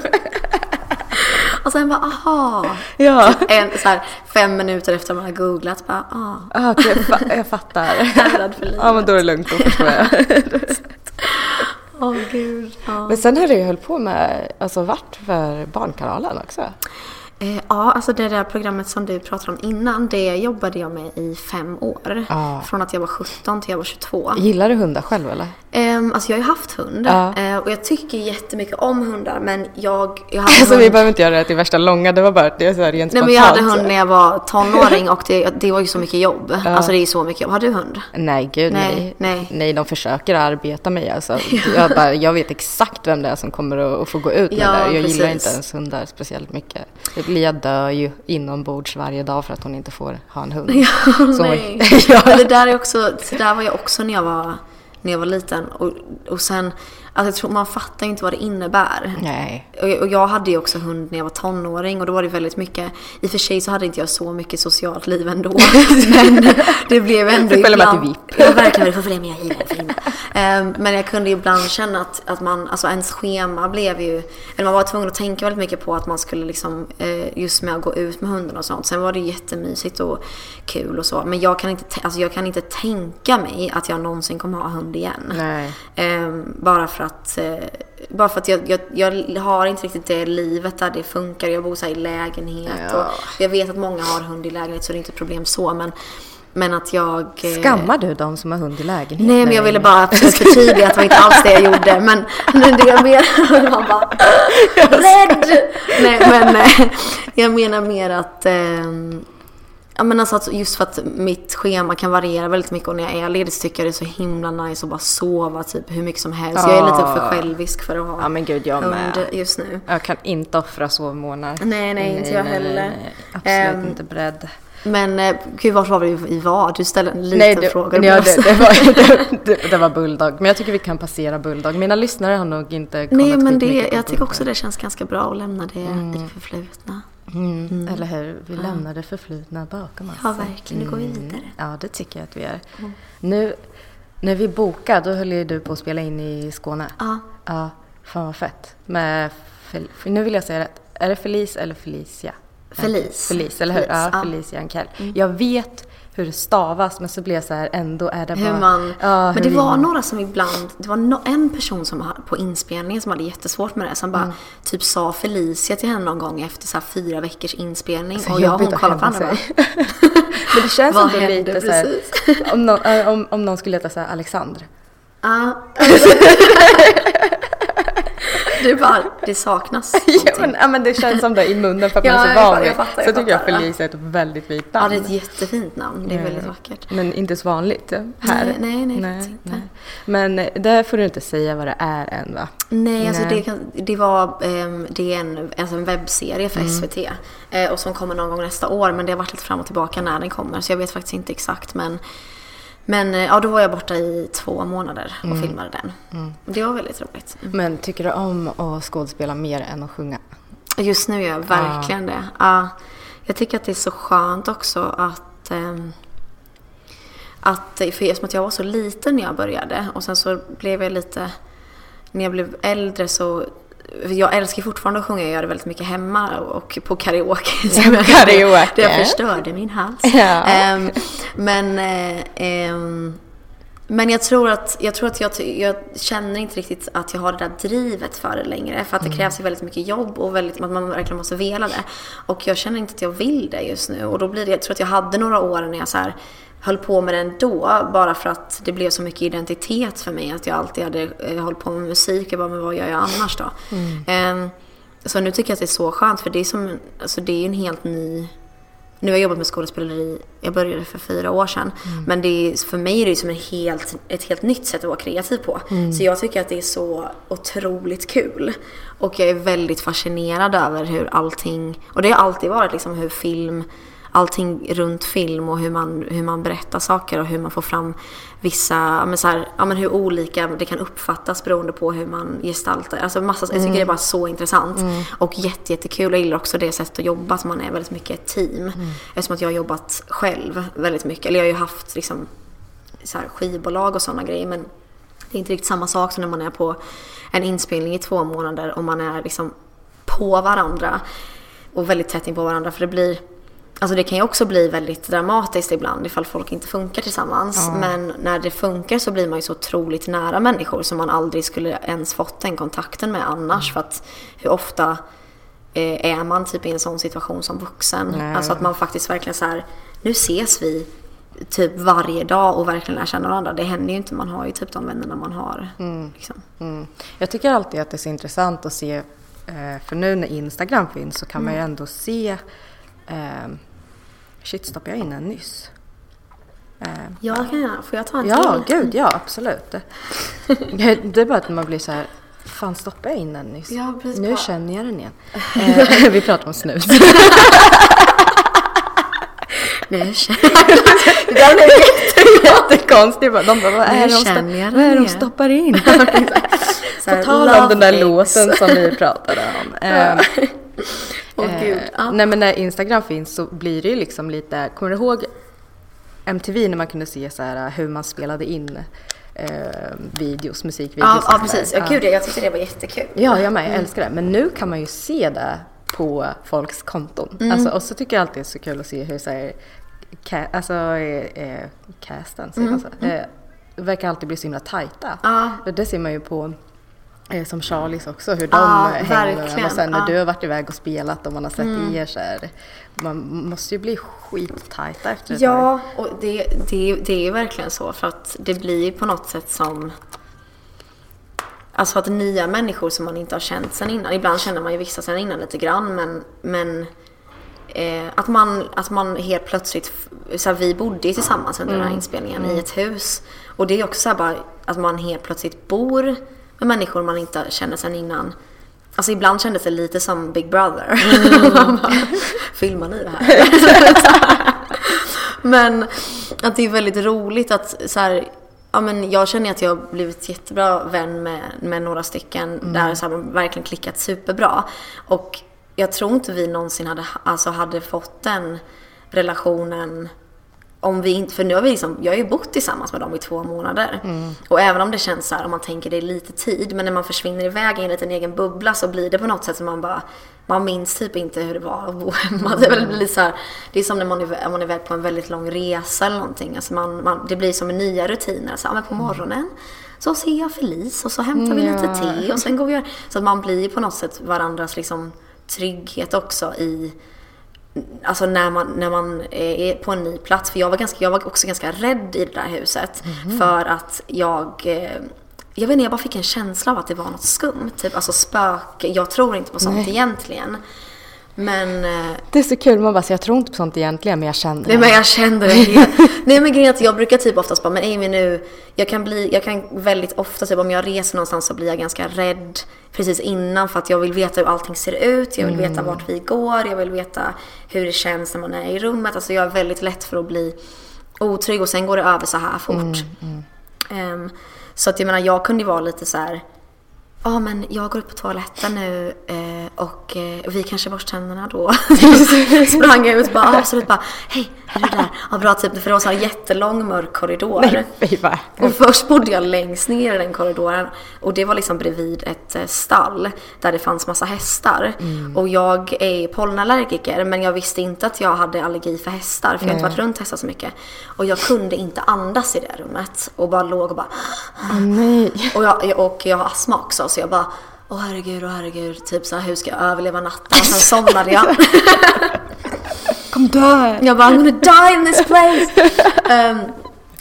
Och sen bara, aha. ja. En, så här, fem minuter efter man har googlat, bara, ah. Ah, okej, jag fa- jag fattar. Rädd för livet. ja men då är det lugnt, då förstår jag. Oh, gud. Ja. Men sen har du ju hållit på med, alltså vart för Barnkanalen också. Eh, ja, alltså det där programmet som du pratade om innan, det jobbade jag med i fem år. Ja. Från att jag var 17 till jag var 22. Gillar du hundar själv eller? Um, alltså jag har ju haft hund Ja. eh, och jag tycker jättemycket om hundar men jag, jag hade Alltså hund... vi behöver inte göra det till värsta långa, det var bara det är så här rent Nej men jag hade hund när jag var tonåring och det, det var ju så mycket jobb. Alltså det är så mycket jobb. Har du hund? Nej, gud nej. Nej, nej. Nej, de försöker arbeta mig alltså. Jag, bara, jag vet exakt vem det är som kommer att, få gå ut med Ja, det. Jag gillar precis. inte ens hundar speciellt mycket. Lia dör ju inombords varje dag för att hon inte får ha en hund. Så- Nej. ja. Det där är också, det där var jag också när jag var, när jag var liten. Och, och sen, alltså jag tror man fattar inte vad det innebär. Nej. Och och jag hade ju också hund när jag var tonåring och då var det väldigt mycket, i och för sig så hade inte jag så mycket socialt liv ändå. men det blev ändå Du följer med ibland- till VIP. Ja verkligen, får följa med, jag gillar det. Ehm, Men jag kunde ibland känna att, att man, alltså ens schema blev ju, eller man var tvungen att tänka väldigt mycket på att man skulle liksom, eh, just med att gå ut med hunden och sånt. Sen var det jättemysigt och kul och så. Men jag kan inte, alltså jag kan inte tänka mig att jag någonsin kommer ha hund igen. Ehm, bara för att, eh, bara för att jag, jag, jag har inte riktigt det livet där det funkar. Jag bor så i lägenhet Ja. och jag vet att många har hund i lägenhet så det är inte ett problem så. Men, men att jag... eh, Skammar du de som har hund i lägenhet? Nej, men jag ville bara förtydliga att det var inte alls det jag gjorde. Men det jag menade var bara rädd! Nej, men eh, jag menar mer att ehm, Ja men alltså att just för att mitt schema kan variera väldigt mycket och när jag är ledig så tycker jag det är så himla nice att bara sova typ hur mycket som helst. Jag är lite för självisk för att ha Ja men gud jag med. hund just nu. Jag kan inte offra sovmorgnar. Nej, nej, inte jag heller. Absolut Ehm, inte beredd. Men eh, gud vart var vi i vad? Du ställde en liten Nej, det, fråga. ja, det, det, var, det, det, var Bulldog. Men jag tycker vi kan passera Bulldog. Mina lyssnare har nog inte kollat Nej men det, jag tycker också det känns ganska bra att lämna det i det förflutna. Mm, Eller hur? Vi lämnar det förflutna bakom oss. Ja verkligen, nu går vi vidare. Ja, det tycker jag att vi gör. Nu när vi bokade, då höll ju du på att spela in i Skåne. Ja. Ja, fan vad fett. Med, nu vill jag säga rätt. Är det Felice eller Felicia? Felice. Felice, eller hur? Felice, ja. Felicia Ankell. Jag vet hur det stavas, men så blir jag så här, ändå är det Hur bara... man, Ja, men det var några som ibland, det var no, en person som på inspelningen som hade jättesvårt med det. Som Mm. bara typ sa Felicia till henne någon gång efter så fyra veckors inspelning. Så och jag och hon kollade på varandra Men det känns ändå lite så här, om, någon, om, om någon skulle heta så här Alexander. Ja. Du bara, det saknas ja, men, ja, men det känns som det i munnen för att Ja, man är så van vid. Så jag tycker jag Felice är ett väldigt fint Ja, namn. det är ett jättefint namn. Det är väldigt vackert. Men inte så vanligt ja, här. Nej, nej, nej, faktiskt inte. Men eh, där får du inte säga vad det är än va? Nej, alltså Nej. det, kan, det var ehm, det är en, alltså en webbserie för SVT. Eh, och som kommer någon gång nästa år. Men det har varit lite fram och tillbaka när den kommer. Så jag vet faktiskt inte exakt. Men, men eh, ja, då var jag borta i två månader och filmade den. Det var väldigt roligt. Men tycker du om att skådespela mer än att sjunga? Just nu gör jag verkligen det. Ja, jag tycker att det är så skönt också att ehm, att, för eftersom att jag var så liten när jag började och sen så blev jag lite, när jag blev äldre så jag älskar fortfarande att sjunga, jag gör det väldigt mycket hemma och på karaoke. som jag- Karaoke. Det jag förstörde min hals. Ja. Ehm, men ehm, men jag tror att, jag, tror att jag, jag känner inte riktigt att jag har det där drivet för det längre. För att det krävs ju väldigt mycket jobb och väldigt, att man verkligen måste vilja det. Och jag känner inte att jag vill det just nu. Och då blir det, jag tror att jag hade några år när jag så här, höll på med det ändå. Bara för att det blev så mycket identitet för mig. Att jag alltid hade eh, hållit på med musik. Jag bara, men vad gör jag annars då? Ehm, så nu tycker jag att det är så skönt. För det är som, alltså det är en helt ny nu har jag jobbat med skådespeleri, jag började för fyra år sedan. Men det är, för mig är det som en helt, ett helt nytt sätt att vara kreativ på. Så jag tycker att det är så otroligt kul. Och jag är väldigt fascinerad över hur allting, och det har alltid varit liksom hur film, allting runt film och hur man, hur man berättar saker och hur man får fram vissa, men så här, ja, men hur olika det kan uppfattas beroende på hur man gestaltar. Alltså massa, Jag tycker det är bara så intressant och jätte, jättekul. Jag gillar också det sättet att jobba, som man är väldigt mycket ett team. Eftersom att jag har jobbat själv väldigt mycket. Eller jag har ju haft liksom, så här, skivbolag och sådana grejer men det är inte riktigt samma sak som när man är på en inspelning i två månader och man är liksom på varandra och väldigt tätt in på varandra för det blir Alltså det kan ju också bli väldigt dramatiskt ibland ifall folk inte funkar tillsammans. Men när det funkar så blir man ju så otroligt nära människor som man aldrig skulle ens fått den kontakten med annars. För att hur ofta eh, är man typ i en sån situation som vuxen? Nej. Alltså att man faktiskt verkligen så här, nu ses vi typ varje dag och verkligen lär känna varandra. Det händer ju inte, man har ju typ de vännerna man har. Liksom. Mm. Jag tycker alltid att det är så intressant att se, eh, för nu när Instagram finns så kan man ju ändå se, eh, shit stoppade jag in en nyss? Eh, Ja, kan jag. Får jag ta en ja, till? gud ja, absolut. Det är bara att man blir så här, fan stoppade jag in den nyss? Ja, nu bara- känner jag den igen. Eh, vi pratar om snus. Nu känner blev jättekonstigt. De bara, vad är det de, jag de stoppar in? På tal om den där låten som vi pratade om. Eh, gud. Eh, Ja. Nej men när Instagram finns så blir det ju liksom lite, kommer du ihåg MTV när man kunde se så här hur man spelade in eh, videos, musikvideos Ja, ja precis. Ja, gud, jag tyckte det var jättekul. Ja, jag med, jag älskar det. Men nu kan man ju se det på folks konton. Mm. Alltså, och så tycker jag alltid det är så kul att se hur så här, ca- alltså, eh, eh, casten, säger man så? Eh, verkar alltid bli så himla tajta. Mm. Och Det ser man ju på eh, som Charlies också, hur de Ja, hänger verkligen. Och sen när Ja. Mm. du har varit iväg och spelat och man har sett er så här, man måste ju bli skittajta efter ett tag. Ja, och det, det, det är ju verkligen så för att det blir ju på något sätt som Alltså att nya människor som man inte har känt sen innan. Ibland känner man ju vissa sen innan lite grann men, men eh, att, man, att man helt plötsligt, så här, vi bodde ju tillsammans under den här inspelningen i ett hus. Och det är också så här bara att man helt plötsligt bor med människor man inte känner sen innan. Alltså ibland kändes det lite som Big Brother. Bara, Filmar ni det här? men att det är väldigt roligt att så här, ja men jag känner att jag har blivit jättebra vän med, med några stycken där så har man verkligen klickat superbra. Och jag tror inte vi någonsin hade, alltså hade fått den relationen om vi inte, för nu har vi liksom, jag har ju bott tillsammans med dem i två månader. Och även om det känns så här, om man tänker det är lite tid, men när man försvinner iväg i en liten egen bubbla så blir det på något sätt som man bara, man minns typ inte hur det var att bo hemma. Det, väl lite så här, det är som när man är, man är iväg på en väldigt lång resa eller någonting. Alltså man, man, det blir som nya rutiner. Så, ja, men på morgonen så ser jag Felice och så hämtar vi lite te och sen går vi och- Så att man blir på något sätt varandras liksom trygghet också i Alltså när man, när man är på en ny plats. För jag var, ganska, jag var också ganska rädd i det där huset. För att jag... eh, Jag vet inte, jag bara fick en känsla av att det var något skumt. Typ, alltså spöke. Jag tror inte på sånt egentligen. Men... eh, Det är så kul, man bara, så jag tror inte på sånt egentligen men jag känner Nej men jag kände det. Nej men grejen är att jag brukar typ oftast bara, men Amy nu, jag kan bli, jag kan väldigt ofta typ om jag reser någonstans så blir jag ganska rädd precis innan för att jag vill veta hur allting ser ut, jag vill veta vart vi går, jag vill veta hur det känns när man är i rummet. Alltså jag är väldigt lätt för att bli otrygg och sen går det över så här fort. Ehm, så att jag menar, jag kunde ju vara lite så här. Ja men jag går upp på toaletten nu eh, och eh, vi kanske borstar tänderna då. Sprang ut bara absolut bara hej, är du där? Ja bra typ för det var här jättelång mörk korridor. Nej, Och först bodde jag längst ner i den korridoren och det var liksom bredvid ett eh, stall där det fanns massa hästar. Och jag är pollenallergiker men jag visste inte att jag hade allergi för hästar för jag har inte varit runt hästar så mycket. Och jag kunde inte andas i det rummet och bara låg och bara nej. och jag, och jag har astma också så jag bara Åh herregud, åh herregud, typ så här, hur ska jag överleva natten? Och sen somnade jag. Kom dö! Jag bara, I'm gonna die in this place! Ehm,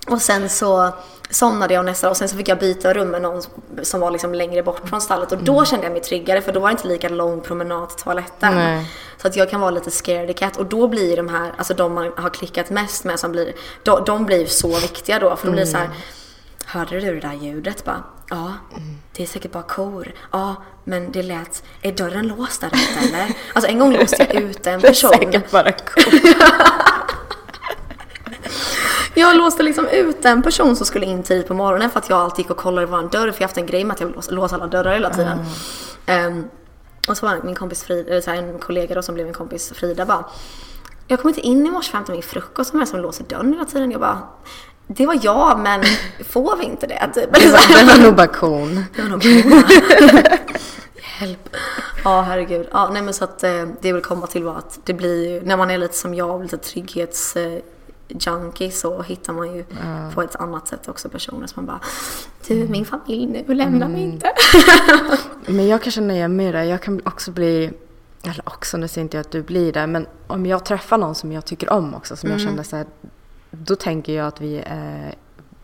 och sen så somnade jag nästa dag och sen så fick jag byta rum med någon som var liksom längre bort från stallet och då kände jag mig tryggare för då var det inte lika lång promenad till toaletten. Nej. Så att jag kan vara lite scaredy cat och då blir de här, alltså de man har klickat mest med som blir, de, de blir så viktiga då för de blir så här Hörde du det där ljudet? Bara, ja, det är säkert bara kor. Ja, men det lät, är dörren låst där ute eller? Alltså en gång låste jag ute en person. Säkert bara cool. Jag låste liksom ut en person som skulle in tidigt på morgonen för att jag alltid gick och kollade vår dörr för jag har haft en grej med att jag låsa alla dörrar hela tiden. Ehm, och så var det min kompis Frida, eller så här, en kollega då som blev min kompis Frida bara Jag kom inte in i morse för att hämta min frukost, vem är det som låser dörren hela tiden? Jag bara Det var jag men får vi inte det? Typ. Så här. Det var nog bara kon. Det var nog. Hjälp. Ja, herregud. Ja, nej men så att eh, det vill komma till var att det blir ju, när man är lite som jag, lite trygghets eh, junkie så hittar man ju på ett annat sätt också personer som man bara Du, min familj nu, lämna mig inte. Men jag kan känna igen mig i det. Jag kan också bli, eller också, nu säger inte jag att du blir det, men om jag träffar någon som jag tycker om också, som jag känner så här, då tänker jag att vi är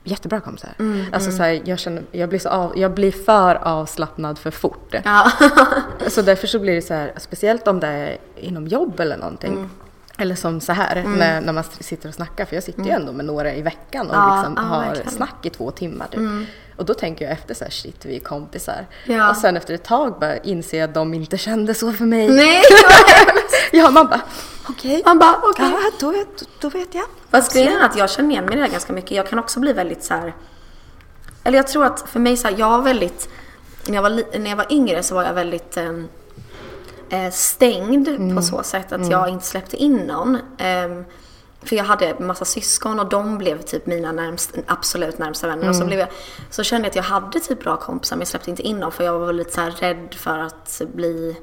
jättebra kompisar. alltså så här, jag, känner, jag, blir så av, jag blir för avslappnad för fort. Ja. Så därför så blir det så här, speciellt om det är inom jobb eller någonting. Mm. Eller som så här, när, när man sitter och snackar, för jag sitter ju ändå med några i veckan och Mm. Ja, liksom ja, har verkligen. Mm. snack i två timmar. Typ. Och då tänker jag efter så här, shit vi är kompisar. Ja. Och sen efter ett tag bara inser jag att de inte kände så för mig. Nej! Ja, man bara okej. Man bara okej. Ja, då, vet- då vet jag. Fast grejen är att jag känner igen mig i det ganska mycket. Jag kan också bli väldigt så här. Eller jag tror att för mig så här, jag var väldigt... När jag var, när jag var yngre så var jag väldigt ehm, eh, stängd på så sätt att jag inte släppte in någon. Ehm, för jag hade massa syskon och de blev typ mina närmst, absolut närmsta vänner. Och så, blev jag, så kände jag att jag hade typ bra kompisar men jag släppte inte in dem för jag var lite så rädd för att bli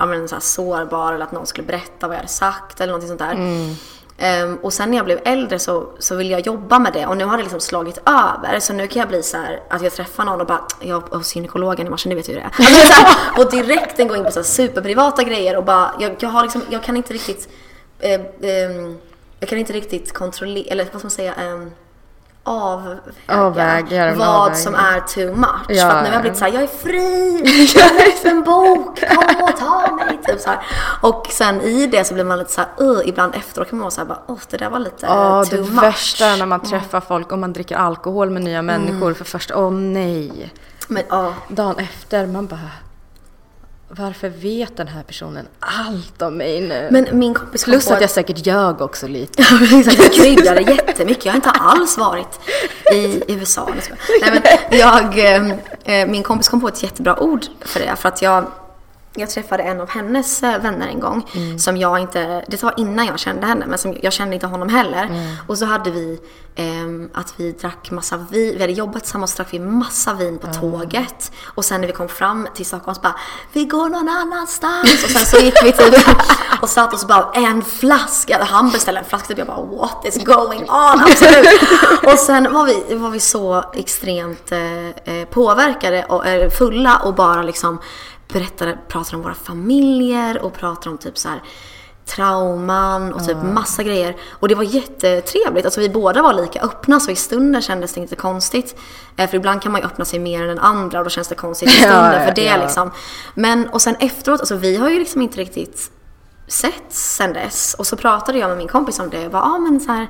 ja, men så här sårbar eller att någon skulle berätta vad jag hade sagt eller någonting sånt där. Ehm, och sen när jag blev äldre så, så ville jag jobba med det och nu har det liksom slagit över. Så nu kan jag bli så här att jag träffar någon och bara, jag var hos gynekologen i morse, ni vet ju hur det är. Alltså, här, och direkt den går in på så här superprivata grejer och bara, jag, jag har liksom, jag kan inte riktigt, eh, eh, jag kan inte riktigt kontrollera, eller vad ska man säga, eh, avväga Avväg, göra en vad avvägning. som är too much. Ja, för att nu har ja. jag blivit såhär, jag är fri, jag läser en bok, kom och ta mig. Typ så här. Och sen i det så blir man lite såhär, uh, ibland efteråt kan man vara såhär, bara, oh, det där var lite Ja, too det much. värsta är när man träffar folk och man dricker alkohol med nya Mm. människor för första, åh nej. Men, ja. Dagen efter, man bara, varför vet den här personen allt om mig nu? Men min kompis kom Plus att jag säkert ljög också lite. Jag kryddade jättemycket. Jag har inte alls varit i USA. Nej, men jag, eh, min kompis kom på ett jättebra ord för det. För att jag, jag träffade en av hennes eh, vänner en gång. Som jag inte, det var innan jag kände henne, men som, jag kände inte honom heller. Och så hade vi ehm, att vi drack massa vin. Vi hade jobbat tillsammans och drack vi massa vin på tåget. Och sen när vi kom fram till Stockholm så bara, vi går någon annanstans. Och sen så gick vi typ och satt oss bara, en flaska. Han beställde en flaska typ. Jag bara, what is going on? Absolut. och sen var vi, var vi så extremt eh, eh, påverkade och eh, fulla och bara liksom berättade, pratade om våra familjer och pratade om typ så här trauman och typ massa grejer. Och det var jättetrevligt. Alltså vi båda var lika öppna så i stunden kändes det inte konstigt. Eh, För ibland kan man ju öppna sig mer än den andra och då känns det konstigt i Ja, stunden för det ja. liksom. Men och sen efteråt, alltså vi har ju liksom inte riktigt sett sen dess. Och så pratade jag med min kompis om det. Jag bara, ah, men så här,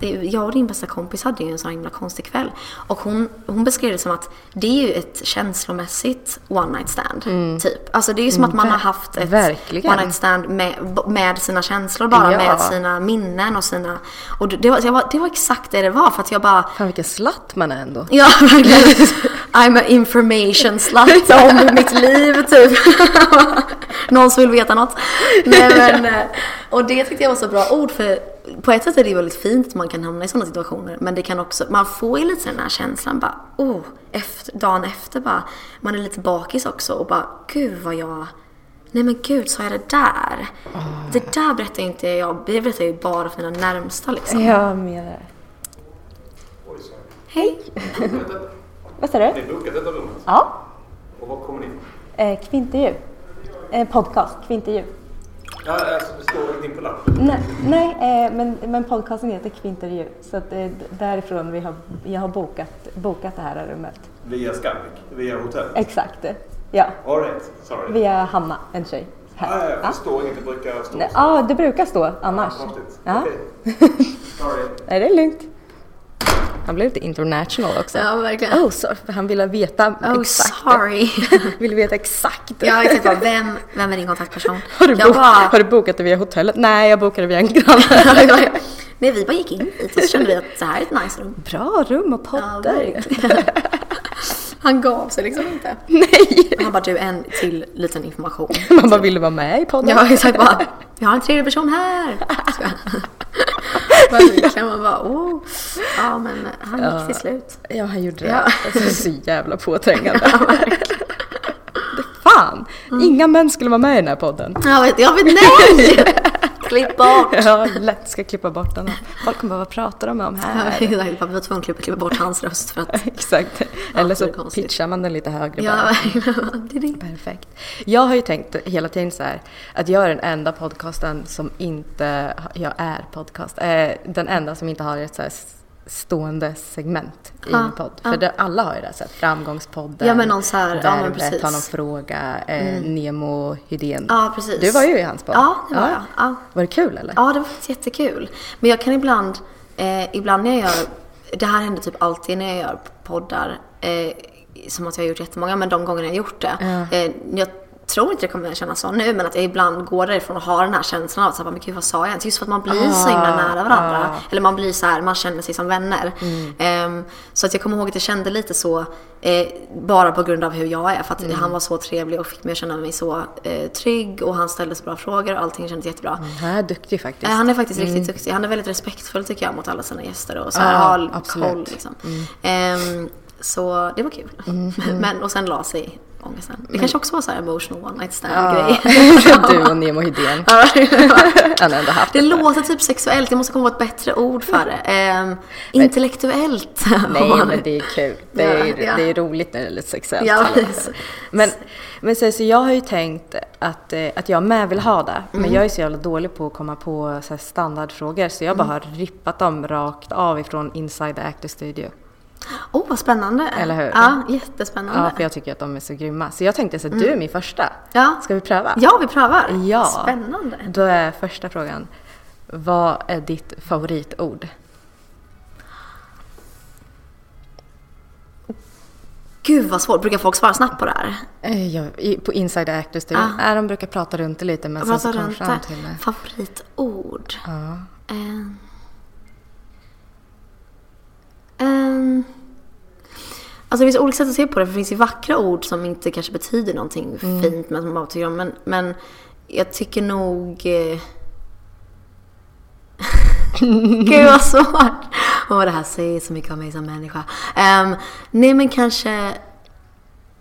det, jag och din bästa kompis hade ju en sån himla konstig kväll. Och hon, hon beskrev det som att det är ju ett känslomässigt one night stand. Typ. Alltså det är ju som att man har haft ett verkligen. one night stand med, med sina känslor bara. Ja. Med sina minnen och sina... Och det, var, det var exakt det det var. För att jag bara... Fan vilken slatt man är ändå. Ja, verkligen. I'm a information slut om mitt liv, typ. Någon som vill veta något. Nej, men, eh, och det tyckte jag var så bra ord, för på ett sätt är det ju väldigt fint att man kan hamna i sådana situationer, men det kan också, man får ju lite den här känslan bara, oh, efter, dagen efter bara, man är lite bakis också och bara, gud vad jag Nej men gud, sa jag det där? Det där berättar inte jag, det berättar jag ju bara för mina närmsta liksom. Jag menar Hej! Vad sa du? Ni bokat detta rummet? Ja. Och var kommer ni? Eh, kvintervju. Eh, podcast, kvintervju. Ja, alltså, det står ingenting på lappen. Nej, nej eh, men, men podcasten heter Kvintervju. Så att, eh, därifrån vi har, jag har bokat, bokat det här rummet. Via Scandic? Via hotellet? Exakt. Ja. All right, sorry. Via Hanna, en tjej. Här. Ah, ja, Ja. förstår inget, det brukar stå. Ja, det brukar stå annars. Ja. Okej. Sorry. Nej, det är lugnt. Han blev lite international också. Ja, verkligen. Oh, så, för han ville veta Oh, exakt. sorry. ville veta exakt. Jag exakt vem, vem är din kontaktperson? Har du, bok, bara, har du bokat det via hotellet? Nej, jag bokade via en granne. Nej, vi bara gick in dit och så kände vi att det här är ett nice rum. Bra rum och Ja, poddar. verkligen. Han gav sig liksom inte. Nej! Han bara, du en till liten information. Man bara ville vara med i podden. Ja, exakt bara, vi har en tredje person här. Verkligen, man bara, oh. Ja, men han gick till slut. Ja, han gjorde det. Ja. Alltså, så jävla påträngande. Det Fan! Inga män skulle vara med i den här podden. Jag vet, jag vet, nej! Klipp bort! Ja, lätt ska klippa bort den. Folk kommer bara, vad pratar de om Ja, här? exakt, bara, vi var tvungna att klippa- bort hans röst för att... Exakt. Eller så pitchar man den lite högre Ja, bara. Det är det. Perfekt. Jag har ju tänkt hela tiden så här att jag är den enda podcasten som inte, jag är podcast, eh, den enda som inte har ett så här stående segment i Ja, en podd. ja. För det, alla har ju det, så här, framgångspodden, Ja, men någon så här- ja, precis. Mm. har någon fråga, eh, Nemo Hydén. Ja, precis. Du var ju i hans podd. Ja, det var jag. Ja. Var det kul eller? Ja, det var faktiskt jättekul. Men jag kan ibland, eh, ibland när jag gör, det här händer typ alltid när jag gör poddar, eh, som att jag har gjort jättemånga, men de gångerna jag har gjort det. Eh, jag tror inte det kommer kännas så nu, men att jag ibland går därifrån och har den här känslan av att men gud vad sa jag ens? Just för att man blir så himla nära varandra. Eller man blir så här, man känner sig som vänner. Ehm, så att jag kommer ihåg att jag kände lite så, eh, bara på grund av hur jag är. För att han var så trevlig och fick mig att känna mig så eh, trygg och han ställde så bra frågor och allting kändes jättebra. Han är duktig faktiskt. Eh, Han är faktiskt riktigt duktig. Han är väldigt respektfull tycker jag mot alla sina gäster och så här, Ja, har absolut. koll liksom. Ehm, så det var kul. Men, och sen la sig ångesten. Det kanske också var så här emotional one night stand grej. du och Nemo Hedén. Han ändå haft det låter typ sexuellt, jag måste komma på ett bättre ord för det. Ehm, intellektuellt. Nej, men det är kul. Det är, Ja, ja. det är roligt när det är lite sexuellt. Ja, men men så, så jag har ju tänkt att, eh, att jag med vill ha det. Men Mm. jag är så jävla dålig på att komma på så standardfrågor. Så jag bara Mm. har rippat dem rakt av ifrån Inside the Actor Studio. Åh, vad spännande. Eller hur? Ja, jättespännande. Ja, för jag tycker att de är så grymma. Så jag tänkte så här, Mm. du är min första. Ja. Ska vi pröva? Ja, vi prövar. Ja. Spännande. Då är första frågan. Vad är ditt favoritord? Gud vad svårt. Brukar folk svara snabbt på det här? Eh, Jag, i, på Inside the Actor Studio. Ah. De brukar prata runt det lite men sen så kommer fram det. till det. Favoritord? Ja. Ehm. Ehm. Alltså det finns olika sätt att se på det. För det finns ju vackra ord som inte kanske betyder någonting Mm. fint men som man bara tycker om. Men, men jag tycker nog... Eh... Gud vad svårt! Åh, det här säger så mycket om mig som människa. Ehm, nej men kanske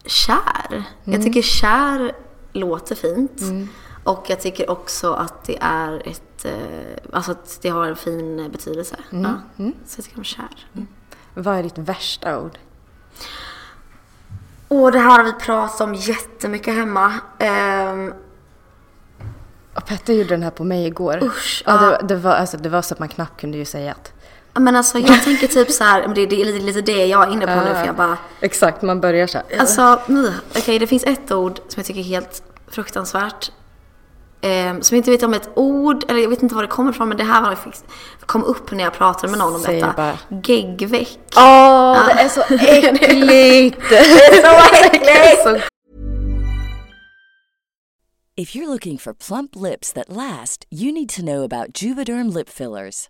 kär. Jag Mm. tycker kär låter fint. Mm. Och jag tycker också att det är ett, eh, alltså att det har en fin betydelse. Mm. Ja. Mm. Så jag tycker om kär. Vad är ditt värsta ord? Och det här har vi pratat om jättemycket hemma. Ehm, Och Petter gjorde den här på mig igår. Usch, ja, ja. det, det, var, alltså, det var så att man knappt kunde ju säga att... men alltså jag tänker typ så här, det, det är lite, lite det jag är inne på nu för jag bara, Exakt, man börjar så här. alltså okej det finns ett ord som jag tycker är helt fruktansvärt. Ehm, som jag inte vet om ett ord, eller jag vet inte var det kommer ifrån men det här var, kom upp när jag pratade med någon om Säg detta. bara. Geggveck. Åh, det är så äckligt! det är så äckligt! If you're looking for plump lips that last, you need to know about Juvederm lip fillers.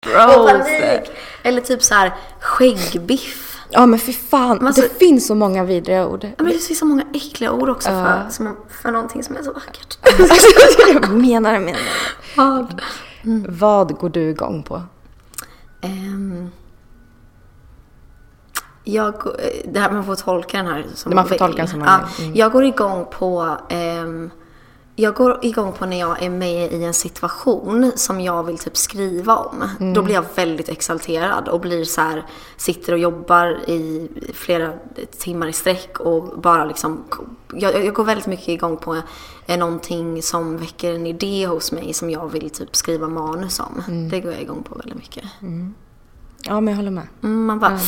Panik. Eller typ så här skäggbiff. Ja men fy fan, Alltså- det finns så många vidriga ord. Ja, men det finns så många äckliga ord också Ja. för, som, för någonting som är så vackert. jag menar det, menar det. Vad? Vad går du igång på? Ehm, jag, eh, det här, man får tolka den här som Man får vill. tolka den som man ja, vill. Mm. Jag går igång på ehm, jag går igång på när jag är med i en situation som jag vill typ skriva om. Mm. Då blir jag väldigt exalterad och blir så här, sitter och jobbar i flera timmar i sträck och bara liksom, jag, jag går väldigt mycket igång på eh, någonting som väcker en idé hos mig som jag vill typ skriva manus om. Mm. Det går jag igång på väldigt mycket. Ja men jag håller med. Mm, man bara,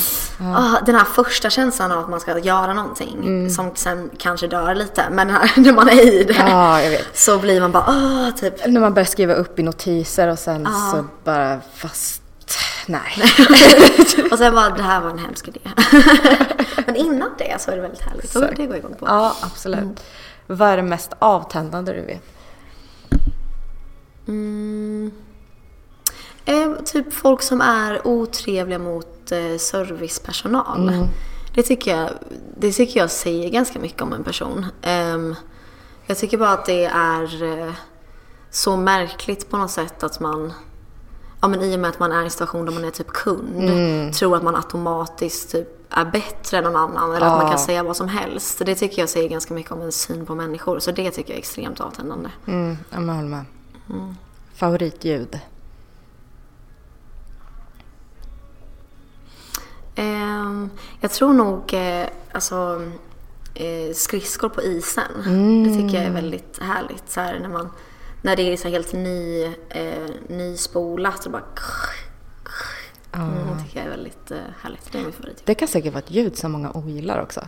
ah, den här första känslan av att man ska göra någonting Mm. som sen kanske dör lite. Men när, när man är i det Ja, så blir man bara, ah, typ. När man börjar skriva upp i notiser och sen Ja. så bara, fast nej. och sen bara, det här var en hemsk idé. men innan det så är det väldigt härligt. Så det går igång på. Ja, absolut. Vad är det mest avtändande du vet? Mm. Eh, typ folk som är otrevliga mot eh, servicepersonal. Mm. Det, tycker jag, det tycker jag säger ganska mycket om en person. Ehm, jag tycker bara att det är eh, så märkligt på något sätt att man Ja men i och med att man är i en situation där man är typ kund Mm. tror att man automatiskt typ är bättre än någon annan eller att man Ja. kan säga vad som helst. Det tycker jag säger ganska mycket om en syn på människor. Så det tycker jag är extremt avtändande. Mm, ja, jag håller med. Favoritljud? Ehm, jag tror nog eh, alltså, eh, skridskor på isen. Mm. Det tycker jag är väldigt härligt. Så här, när, man, när det är så här helt ny, eh, nyspolat och bara... Mm, det tycker jag är väldigt eh, härligt. Det är min favorit. Det kan säkert vara ett ljud som många ogillar också.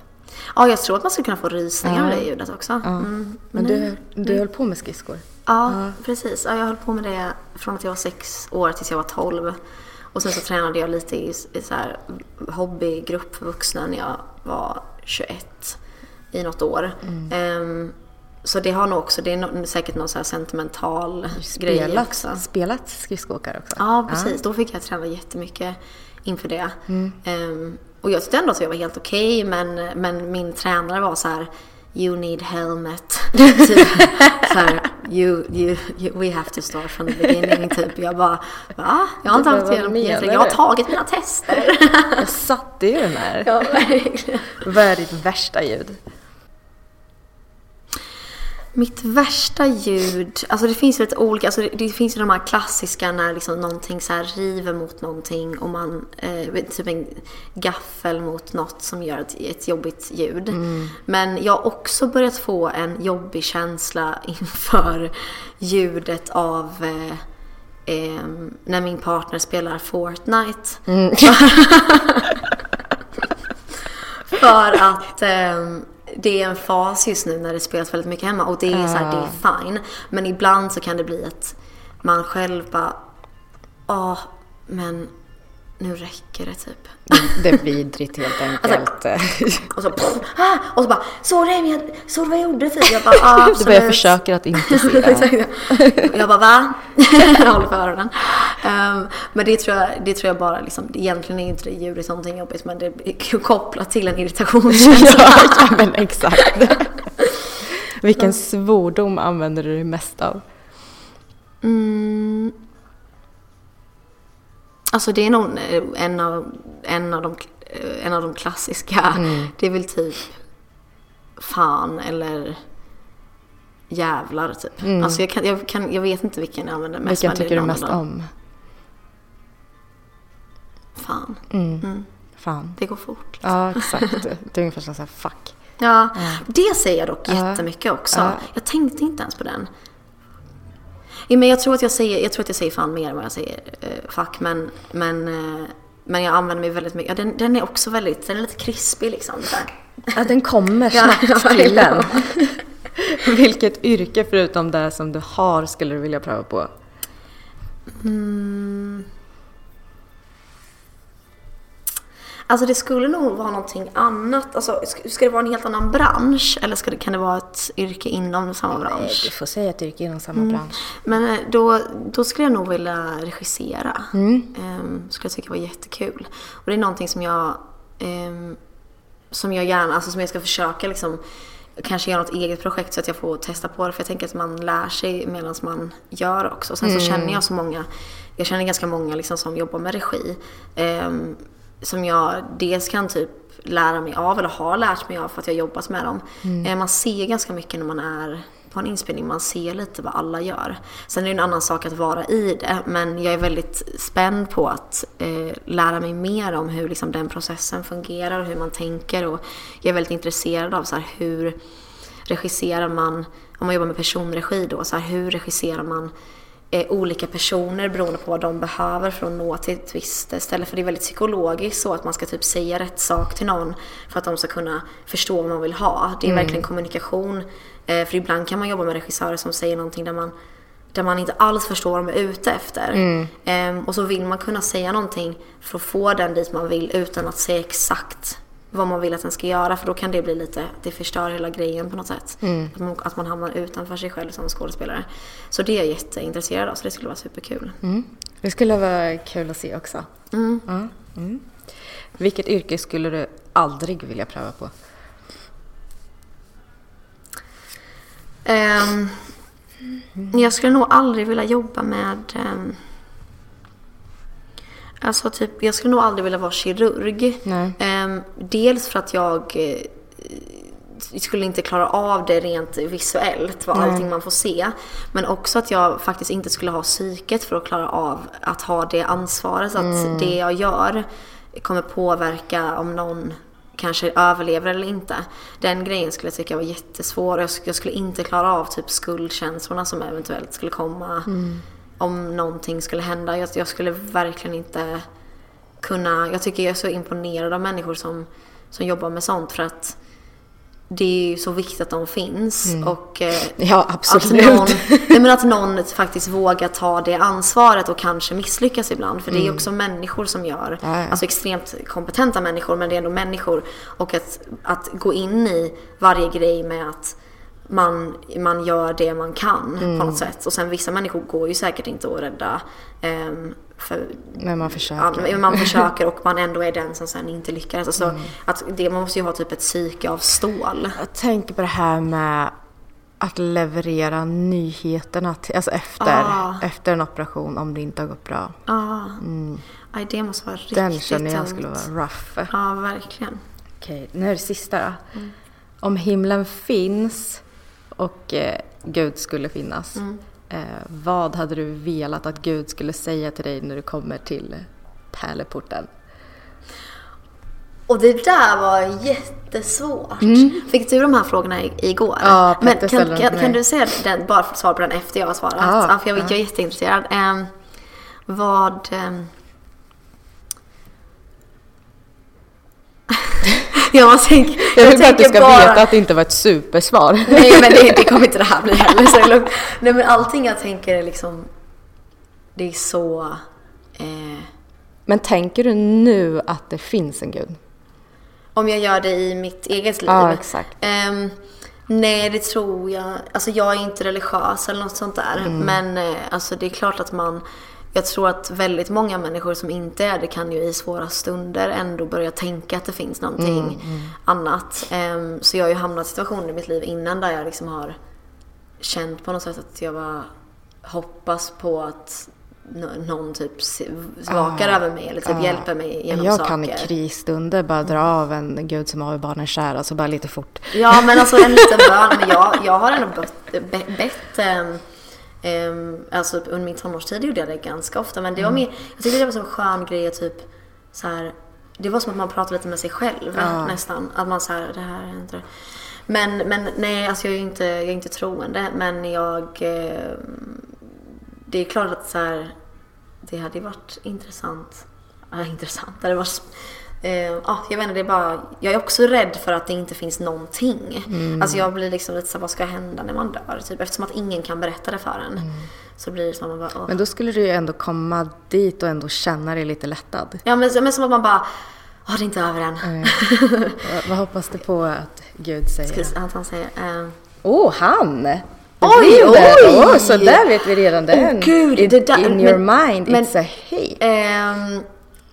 Ja, jag tror att man skulle kunna få rysningar av Ja. det ljudet också. Mm, Men nej. du, du höll på med skridskor? Ja, precis. Ja, jag höll på med det från att jag var sex år tills jag var tolv. Och sen så tränade jag lite i, i så här hobbygrupp för vuxna när jag var 21 i något år. Ehm, så det har nog också, det är nog, säkert någon så här sentimental grej Spelat, också. spelat skridskoåkare också? Ja, precis. Då fick jag träna jättemycket inför det. Mm. Ehm, och jag tyckte ändå att jag var helt okej, men, men min tränare var så här You need helmet. typ, så här, you, you, you, we have to start from the beginning. Typ. Jag bara, va? Jag har inte haft menar Jag har tagit mina tester. Jag satte ju den här. ja, verkligen. Vad är ditt värsta ljud? Mitt värsta ljud, alltså det finns lite olika, alltså det, det finns ju de här klassiska när liksom någonting så river mot någonting och man, eh, typ en gaffel mot något som gör ett, ett jobbigt ljud. Men jag har också börjat få en jobbig känsla inför ljudet av eh, ehm, när min partner spelar Fortnite. För att det är en fas just nu när det spelas väldigt mycket hemma och det är så här, det är fine. Men ibland så kan det bli att man själv bara, ja men nu räcker det typ. Det är vidrigt helt enkelt. Och så, pff, ah, och så bara, såg du vad jag gjorde? Typ. Jag bara, ah, Du bara, jag absolut. försöker att inte se. Jag bara, va? jag håller för öronen. Um, men det tror, jag, det tror jag bara, liksom, egentligen är inte det ljudet någonting jobbigt, men det är kopplat till en irritationskänsla. ja, ja, men exakt. Vilken svordom använder du dig mest av? Mm. Alltså det är nog eh, en av, en av, de, eh, en av de klassiska. Det är väl typ fan eller jävlar typ. Alltså jag, kan, jag, kan, jag vet inte vilken jag använder mest. Vilken tycker du mest om? Fan, Fan. det går fort. Ja, exakt. Det är ungefär som såhär, fuck. Ja, det säger jag dock Ja. jättemycket också. Ja. Jag tänkte inte ens på den. Ja, men jag tror att jag säger, jag tror att jag säger fan mer än vad jag säger eh, fuck, men, men, eh, men jag använder mig väldigt mycket. Ja, den, den är också väldigt, den är lite krispig liksom. Så här. Ja, den kommer snabbt till en. Vilket yrke förutom det som du har skulle du vilja pröva på? Alltså det skulle nog vara någonting annat. Alltså, ska, det vara en helt annan bransch? Eller ska det, kan det vara ett yrke inom samma bransch? Du får säga ett yrke inom samma bransch. Men eh, då, då skulle jag nog vilja regissera. Mm. Ehm, skulle jag tycka var jättekul. Och det är någonting som jag, ehm, som jag gärna, alltså som jag ska försöka liksom kanske göra något eget projekt så att jag får testa på det. För jag tänker att man lär sig medan man gör också. Och sen Mm. så känner jag så många, jag känner ganska många liksom som jobbar med regi. ehm, som jag dels kan typ lära mig av eller har lärt mig av för att jag jobbat med dem. Eh, Man ser ganska mycket när man är på en inspelning, man ser lite vad alla gör. Sen är det en annan sak att vara i det, men jag är väldigt spänd på att eh, lära mig mer om hur liksom, den processen fungerar och hur man tänker. Och jag är väldigt intresserad av så här, hur regisserar man, om man jobbar med personregi då, så här, hur regisserar man eh, olika personer beroende på vad de behöver för att nå till ett visst ställe. För det är väldigt psykologiskt så att man ska typ säga rätt sak till någon för att de ska kunna förstå vad man vill ha. Det är verkligen kommunikation. Eh, för ibland kan man jobba med regissörer som säger någonting där man där man inte alls förstår vad de är ute efter. Ehm, och så vill man kunna säga någonting för att få den dit man vill utan att säga exakt vad man vill att den ska göra för då kan det bli lite, det förstör hela grejen på något sätt. Mm. Att, man, att man hamnar utanför sig själv som skådespelare. Så det är jag jätteintresserad av så det skulle vara superkul. Mm. Det skulle vara kul att se också. Mm. Mm. Vilket yrke skulle du aldrig vilja pröva på? Ehm, jag skulle nog aldrig vilja jobba med... ehm, alltså typ, jag skulle nog aldrig vilja vara kirurg. Ehm, dels för att jag eh, skulle inte klara av det rent visuellt, vad Nej. allting man får se. Men också att jag faktiskt inte skulle ha psyket för att klara av att ha det ansvaret. Att Mm. det jag gör kommer påverka om någon kanske överlever eller inte. Den grejen skulle jag tycka var jättesvår. Jag, jag skulle inte klara av typ skuldkänslorna som eventuellt skulle komma Mm. Om någonting skulle hända. Jag, jag skulle verkligen inte kunna... Jag tycker jag är så imponerad av människor som, som jobbar med sånt för att det är ju så viktigt att de finns. Mm. Och, eh, Ja, absolut. Att någon, nej, men att någon faktiskt vågar ta det ansvaret och kanske misslyckas ibland. För det är Mm. också människor som gör, Ja, ja. alltså extremt kompetenta människor, men det är ändå människor. Och att, att gå in i varje grej med att man, man gör det man kan Mm. på något sätt. Och sen vissa människor går ju säkert inte att rädda. ehm, för, Men man försöker. Ja, man försöker och man ändå är den som sen inte lyckas. Alltså, Mm. att det, man måste ju ha typ ett psyke av stål. Jag tänker på det här med att leverera nyheterna till, alltså efter, Ah. efter en operation om det inte har gått bra. Ja, Mm. Aj, det måste vara riktigt Den känner jag skulle vara rough. Ja, verkligen. Okej, nu är det sista då. Mm. Om himlen finns och eh, Gud skulle finnas, Mm. eh, vad hade du velat att Gud skulle säga till dig när du kommer till pärleporten? Och det där var jättesvårt. Mm. Fick du de här frågorna igår? Ja, Men Petter kan, dem kan, kan mig. du säga den, bara för svara på den efter jag har svarat? Ja, Ja, för jag, ja. jag är jätteintresserad. Ehm, vad... jag tänka, Jag vill bara att du ska veta att det inte var ett supersvar. Nej men det, det kommer inte det här bli heller. Så lugnt. Nej men allting jag tänker är liksom... Det är så... Eh, Men tänker du nu att det finns en Gud? om jag gör det i mitt eget liv. Ja, exakt. Ehm, nej, det tror jag. Alltså jag är inte religiös eller något sånt där. Mm. Men eh, alltså det är klart att man... Jag tror att väldigt många människor som inte är det kan ju i svåra stunder ändå börja tänka att det finns någonting Mm, mm. annat. Ehm, så jag har ju hamnat i situationer i mitt liv innan där jag liksom har känt på något sätt att jag bara hoppas på att nå- någon typ vakar Ah, över mig eller typ ah. hjälper mig genom jag saker. kan i krisstunder bara dra av en Gud som har barnen kära, alltså bara lite fort. Ja, men alltså en liten bön. Men jag, jag har ändå bett, be, bett ehm, alltså under min tonårstid gjorde jag det ganska ofta. Men det var Mm. mer, jag tyckte det var så en skön grej att typ så här, det var som att man pratade lite med sig själv Ja. nästan. Att man så här, det här är inte men, men nej, alltså jag är inte, jag är inte troende. Men jag, eh, det är klart att så här, det hade varit intressant. Ja, intressant. Det hade varit Eh, ja, jag vet inte, det är bara, jag är också rädd för att det inte finns någonting. Mm. Alltså jag blir liksom lite så här, vad ska hända när man dör? Typ, eftersom att ingen kan berätta det för en. Så blir det som att man bara, åh. Men då skulle du ju ändå komma dit och ändå känna dig lite lättad. Ja men, men som att man bara, åh det är inte över än. Eh, vad, hoppas du på att Gud säger? Vi- att han säger, eh, Åh, oh, han! Oj, oj! Åh, så där vet vi redan den. gud, in, det där- in men- your mind, men- it's a he. Ehm,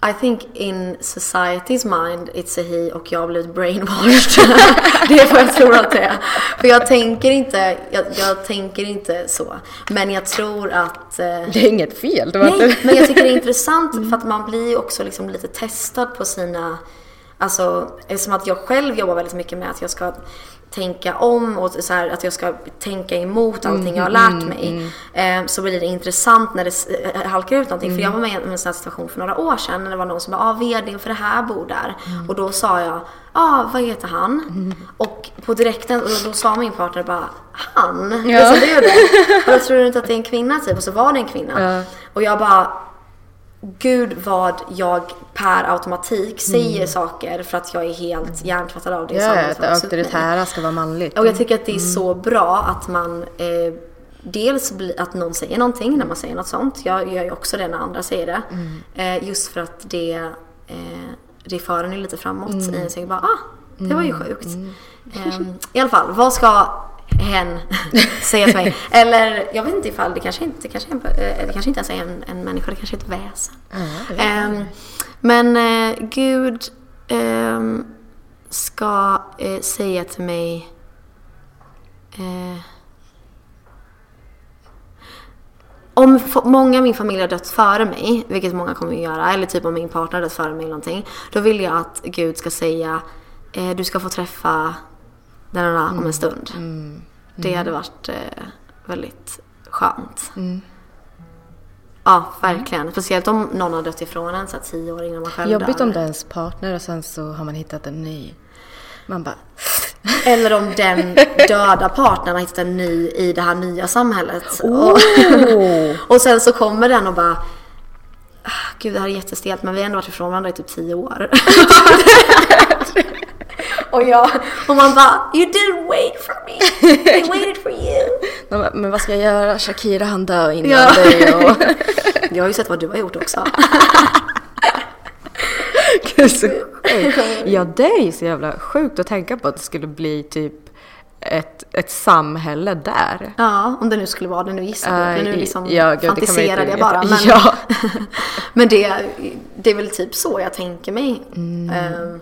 I think in society's mind it's a he och jag har blivit brainwashed. det är vad jag tror att det är. För jag tänker inte, jag, jag tänker inte så. Men jag tror att... eh, Det är inget fel. Nej, men jag tycker det är intressant för att man blir också liksom lite testad på sina... Alltså, eftersom att jag själv jobbar väldigt mycket med att jag ska tänka om och så här, att jag ska tänka emot allting jag har lärt Mm, mig. Eh, så blir det intressant när det eh, halkar ut någonting. För Mm. jag var med i en sån här situation för några år sedan när det var någon som bara, ah, vdn för det här bor där. Mm. Och då sa jag, ah, vad heter han? Och på direkten, och då sa min partner bara, han? Ja. Det sa du det? Och då tror du inte att det är en kvinna typ? Och så var det en kvinna. Ja. Och jag bara, gud vad jag per automatik säger saker för att jag är helt hjärntvättad av det. i samhället har det auktoritära ska vara manligt. Och jag tycker att det är så bra att man eh, dels att någon säger någonting när man säger något sånt. Jag gör ju också det när andra säger det. Mm. Eh, just för att det eh, det för en lite framåt i en. Så jag bara, ah, det var ju sjukt. Ehm, I alla fall, vad ska hen säga till mig? Eller jag vet inte ifall det kanske inte, det kanske, är- eh, det kanske inte ens är en, en människa, det kanske är ett väsen. Ehm, men eh, Gud ehm, ska eh, säga till mig eh, om många i min familj har dött före mig, vilket många kommer att göra, eller typ om min partner har dött före mig eller någonting, då vill jag att Gud ska säga du ska få träffa den och den om en stund. Det hade varit eh, väldigt skönt. Ja, verkligen. Speciellt om någon har dött ifrån en så här tio år innan man själv Jobbigt dör. om det är ens partner och sen så har man hittat en ny. Man bara... Eller om den döda partnern har hittat en ny i det här nya samhället. Oh. Och, och sen så kommer den och bara "Ah, Gud det här är jättestelt men vi har ändå varit ifrån varandra i typ tio år. och, jag, och man bara You didn't wait for me. I waited for you. Bara, Men vad ska jag göra? Shakira han dör innan Ja. dig och... Jag har ju sett vad du har gjort också. Ja, det är ju så jävla sjukt att tänka på att det skulle bli typ ett, ett samhälle där. Ja, om det nu skulle vara det. Nu gissar jag. Äh, Nu liksom ja, gud, fantiserade inte jag bara. Men, Ja. men det, det är väl typ så jag tänker mig. Mm. Ehm,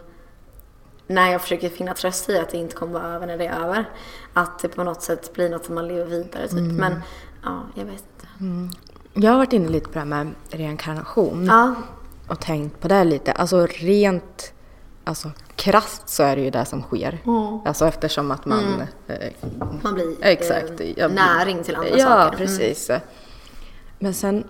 när jag försöker finna tröst i att det inte kommer vara över när det är över. Att det på något sätt blir något som man lever vidare typ. Mm. Men ja, jag vet inte. Jag har varit inne lite på det här med reinkarnation. Ja, och tänkt på det lite. Alltså rent alltså, krasst så är det ju det som sker. Alltså eftersom att man... Eh, man blir exakt. eh, jag- näring till andra ja, saker. Mm. precis. Men sen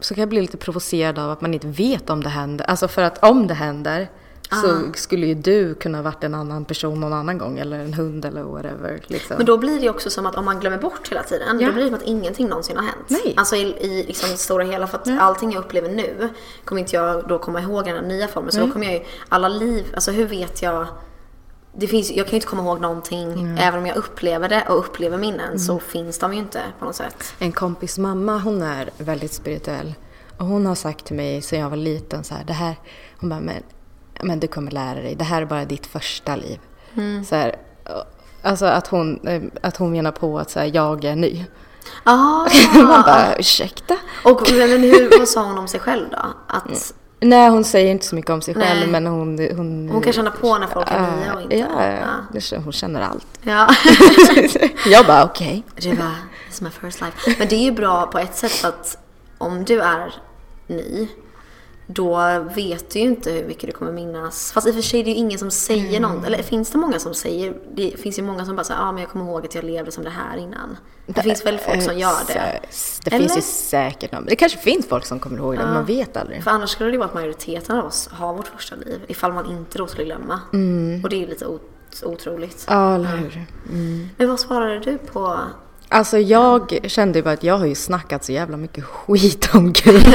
så kan jag bli lite provocerad av att man inte vet om det händer. Alltså för att om det händer så Ah. skulle ju du kunna varit en annan person någon annan gång. Eller en hund eller whatever. Liksom. Men då blir det ju också som att om man glömmer bort hela tiden, Ja. då blir det som att ingenting någonsin har hänt. Nej. Alltså i, i liksom stora hela, för att allting jag upplever nu kommer inte jag då komma ihåg den här nya formen. Så då kommer jag ju, alla liv, alltså hur vet jag det finns, jag kan ju inte komma ihåg någonting. Även om jag upplever det och upplever minnen så finns de ju inte på något sätt. En kompis mamma, hon är väldigt spirituell. Och hon har sagt till mig sedan jag var liten så här, det här, hon bara, men, men du kommer lära dig, det här är bara ditt första liv. Så här, alltså att hon, eh, att hon menar på att så här, jag är ny. Ah, Man bara, ursäkta? och men hur, vad sa hon om sig själv då? Att Nej, hon säger inte så mycket om sig Nej. själv, men hon... Hon, hon kan känna på när folk är nya och inte. Ja, ja, känner- hon känner allt. Ja. jag bara, okej. Det var it's my first life. Men det är ju bra på ett sätt att om du är ny då vet du ju inte hur mycket du kommer minnas. Fast i och för sig det är ju ingen som säger Mm. något. Eller finns det många som säger? Det finns ju många som bara säger ja ah, men jag kommer ihåg att jag levde som det här innan. Det finns väl folk som gör det? Eh, Det Eller? finns ju säkert någon. Det kanske finns folk som kommer ihåg det, men man vet aldrig. För annars skulle det ju vara att majoriteten av oss har vårt första liv. Ifall man inte då skulle glömma. Mm. Och det är ju lite ot- otroligt. Ja, eller hur? Men vad svarade du på? Alltså jag kände ju bara att jag har ju snackat så jävla mycket skit om Gud.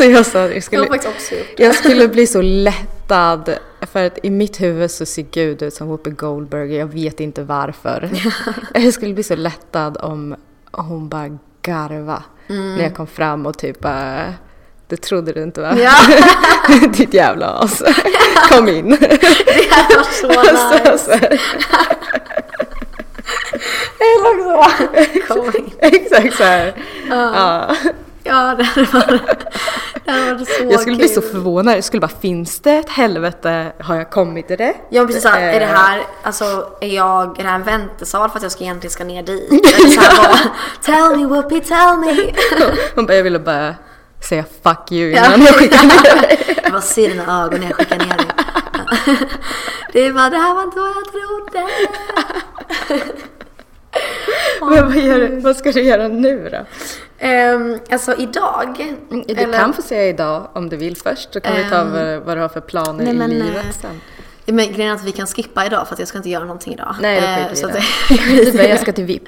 så jag sa jag Jag skulle, faktiskt också gjort det. jag skulle bli så lättad. För att i mitt huvud så ser Gud ut som Whoopi Goldberg. Jag vet inte varför. jag skulle bli så lättad om hon bara garva när jag kom fram och typ bara det trodde du inte va? Ja. Ditt jävla as. Kom in. Det hade varit så nice. så, så. Eller så. Kom in. Exakt så här. Ja. Ja, det hade varit, det hade varit så Jag skulle bli så kul. förvånad. Jag skulle bara, finns det ett helvete? Har jag kommit till det? Ja precis såhär, är det Eh, här, alltså är jag, är det här en väntesal för att jag ska egentligen ska ner dit? Eller såhär bara, tell me Whoopi, tell me! Hon bara, jag ville bara säga fuck you Ja. innan jag skickar ner dig. Jag bara ser dina ögon när jag skickar ner dig. Det var, det här var inte vad jag trodde. Men vad, gör, du- vad ska du göra nu då? Um, alltså idag. Du eller- kan få säga idag om du vill först, så kan vi ta Ehm, vad, vad du har för planer nej, i men, livet eh, sen. Men grejen är att vi kan skippa idag för att jag ska inte göra någonting idag. Nej, då Eh, så att det. Du bara, jag ska till VIP.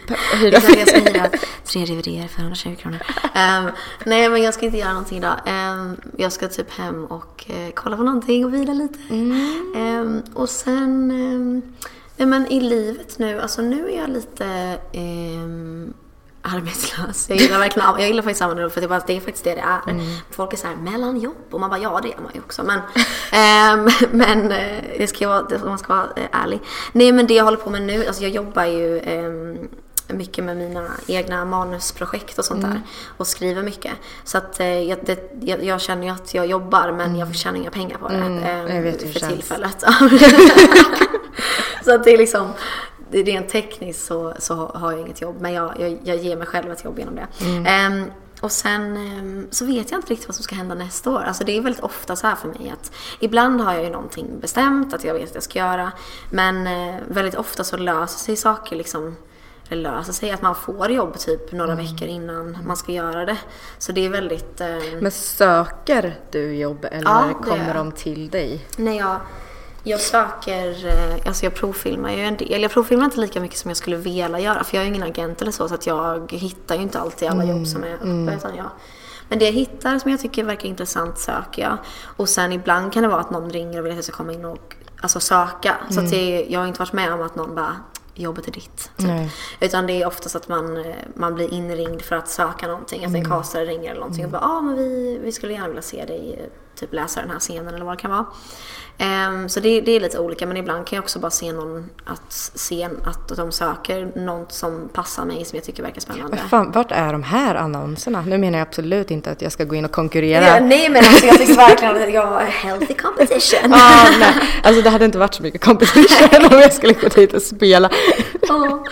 Exakt, jag ska hyra tre DVDer för 120 kronor. Ehm, nej, men jag ska inte göra någonting idag. Ehm, jag ska typ hem och eh, kolla på någonting och vila lite. Ehm, och sen, nej men i livet nu, alltså nu är jag lite, arbetslös. Jag gillar verkligen jag gillar faktiskt använda det för det är, det faktiskt det det är. Mm. Folk är så här mellan jobb och man bara ja det är man ju också. Men, ehm, men eh, det ska vara, det, man ska vara eh, ärlig. Nej men det jag håller på med nu, alltså jag jobbar ju ehm, mycket med mina egna manusprojekt och sånt Mm. där. Och skriver mycket. Så att eh, jag, det, jag, jag känner ju att jag jobbar men jag tjänar inga pengar på det. Mm, ehm, jag vet hur det för känns. tillfället. så att det är liksom, det rent tekniskt så, så har jag inget jobb. Men jag, jag, jag ger mig själv ett jobb genom det. Mm. Ehm, och sen ehm, så vet jag inte riktigt vad som ska hända nästa år. Alltså det är väldigt ofta så här för mig att ibland har jag ju någonting bestämt att jag vet att jag ska göra. Men eh, väldigt ofta så löser sig saker liksom eller löser sig att man får jobb typ några Mm. veckor innan man ska göra det. Så det är väldigt... Eh, Men söker du jobb eller Ja, kommer de till dig? när jag, jag söker, eh, alltså jag provfilmar ju en del. Jag provfilmar inte lika mycket som jag skulle vilja göra för jag är ju ingen agent eller så så att jag hittar ju inte alltid alla jobb som är uppe utan jag men det jag hittar som jag tycker verkar intressant söker jag. Och sen ibland kan det vara att någon ringer och vill att jag ska komma in och alltså, söka. Så att det, jag har inte varit med om att någon bara jobbet är ditt. Typ. Utan det är oftast att man, eh, man blir inringd för att söka någonting. Att en castare ringer eller någonting och bara ah, men vi, vi skulle gärna vilja se dig eh, typ läsa den här scenen eller vad det kan vara. Ehm, så det, det är lite olika men ibland kan jag också bara se någon att, se att de söker något som passar mig som jag tycker verkar spännande. Fan, vart är de här annonserna? Nu menar jag absolut inte att jag ska gå in och konkurrera. Ja, nej men alltså, jag tycker verkligen att jag har healthy competition. Ah, nej. Alltså det hade inte varit så mycket competition om jag skulle gå dit och spela. Ja.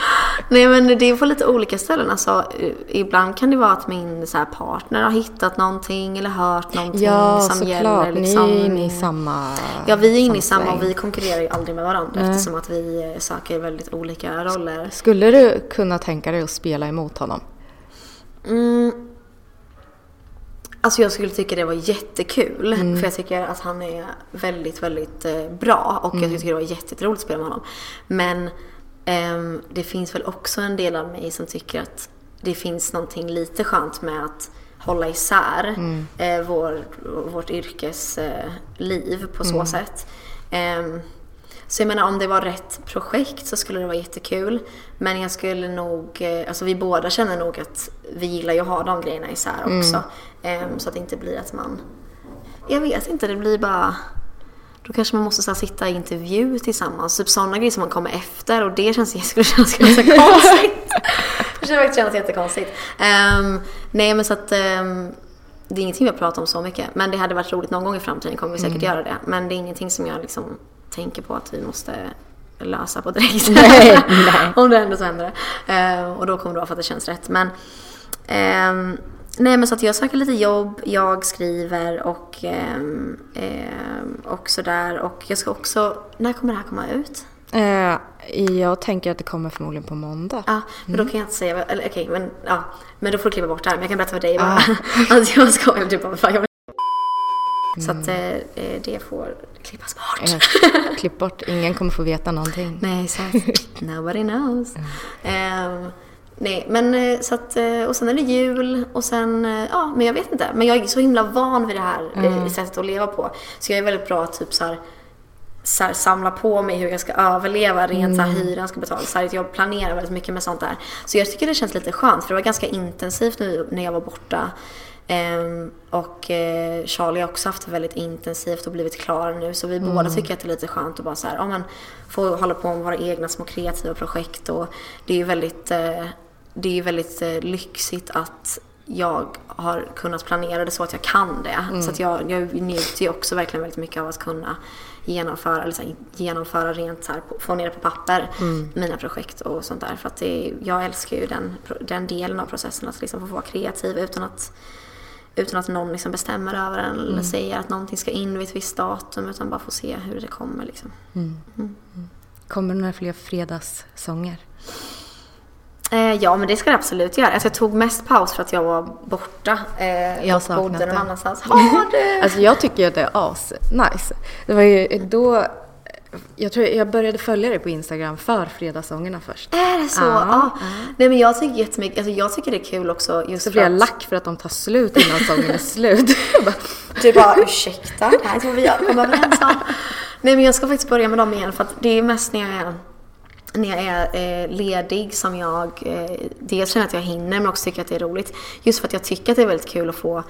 Nej men det är på lite olika ställen. Alltså, ibland kan det vara att min så här, partner har hittat någonting eller hört någonting Ja, som såklart. gäller. Liksom, Ni är inne i samma Ja, vi är inne i samma och vi konkurrerar ju aldrig med varandra Nej. eftersom att vi söker väldigt olika roller. Skulle du kunna tänka dig att spela emot honom? Mm. Alltså jag skulle tycka det var jättekul. Mm. För jag tycker att han är väldigt, väldigt eh, bra. Och Mm. jag tycker det var jätteroligt att spela med honom. Men ehm, det finns väl också en del av mig som tycker att det finns någonting lite skönt med att hålla isär Mm. eh, vår, vårt yrkesliv på så sätt. Ehm, så jag menar om det var rätt projekt så skulle det vara jättekul. Men jag skulle nog, eh, alltså vi båda känner nog att vi gillar ju att ha de grejerna isär också. Ehm, så att det inte blir att man, jag vet inte, det blir bara då kanske man måste så här, sitta i intervju tillsammans. Typ sådana grejer som man kommer efter och det känns, skulle kännas ganska konstigt. det skulle faktiskt kännas jättekonstigt. Um, nej men så att um, det är ingenting vi har pratat om så mycket. Men det hade varit roligt någon gång i framtiden kommer vi säkert göra det. Men det är ingenting som jag liksom tänker på att vi måste lösa på direkt. Nej, nej. Om det händer så händer det. Ehm, och då kommer det vara för att det känns rätt. Men, ehm, nej men så att jag söker lite jobb, jag skriver och, um, och sådär. Och jag ska också, när kommer det här komma ut? Eh, jag tänker att det kommer förmodligen på måndag. Ja, men då kan jag inte säga, eller okej, men ja. Men då får du klippa bort det här. Men jag kan berätta för dig bara. Ah. att jag skojar, du bara, fan, jag Så att eh, eh, det får klippas bort. Eh, klipp bort, ingen kommer få veta någonting. Nej, så nobody knows. Ehm, nej, men eh, så att, eh, och sen är det jul och sen, eh, ja, men jag vet inte. Men jag är så himla van vid det här eh, sättet att leva på. Så jag är väldigt bra att typ så här, så här, samla på mig hur jag ska överleva, rent så här, hyran ska betalas. Så här, jag planerar väldigt mycket med sånt där. Så jag tycker det känns lite skönt för det var ganska intensivt nu när jag var borta. Ehm, och eh, Charlie har också haft det väldigt intensivt och blivit klar nu. Så vi båda tycker att det är lite skönt att bara så här, ja, men, få hålla på med våra egna små kreativa projekt. Och det är ju väldigt, eh, det är väldigt eh, lyxigt att jag har kunnat planera det så att jag kan det. Så att jag, jag njuter ju också verkligen väldigt mycket av att kunna genomföra, eller så här, genomföra rent så här, få ner det på papper, mina projekt och sånt där. För att det, jag älskar ju den, den delen av processen, att liksom få vara kreativ utan att, utan att någon liksom bestämmer över en eller säger att någonting ska in vid ett visst datum, utan bara få se hur det kommer. Liksom. Kommer det några fler fredagssånger? Eh, ja, men det ska det absolut göra. Alltså, jag tog mest paus för att jag var borta. Eh, Jag och bodde någon annanstans. Har du? Alltså jag tycker att det är as nice. Det var ju då, jag tror jag började följa dig på Instagram för fredagssångerna först. Är det så? Ja, Ja. Nej men jag tycker jättemycket, alltså jag tycker det är kul också just Så blir jag lack för att de tar slut innan sången är slut. Du bara ursäkta, det här tror vi jag kom överens om. Nej men jag ska faktiskt börja med dem igen för att det är mest när jag är när jag är eh, ledig som jag eh, dels känner att jag hinner men också tycker att det är roligt. Just för att jag tycker att det är väldigt kul att få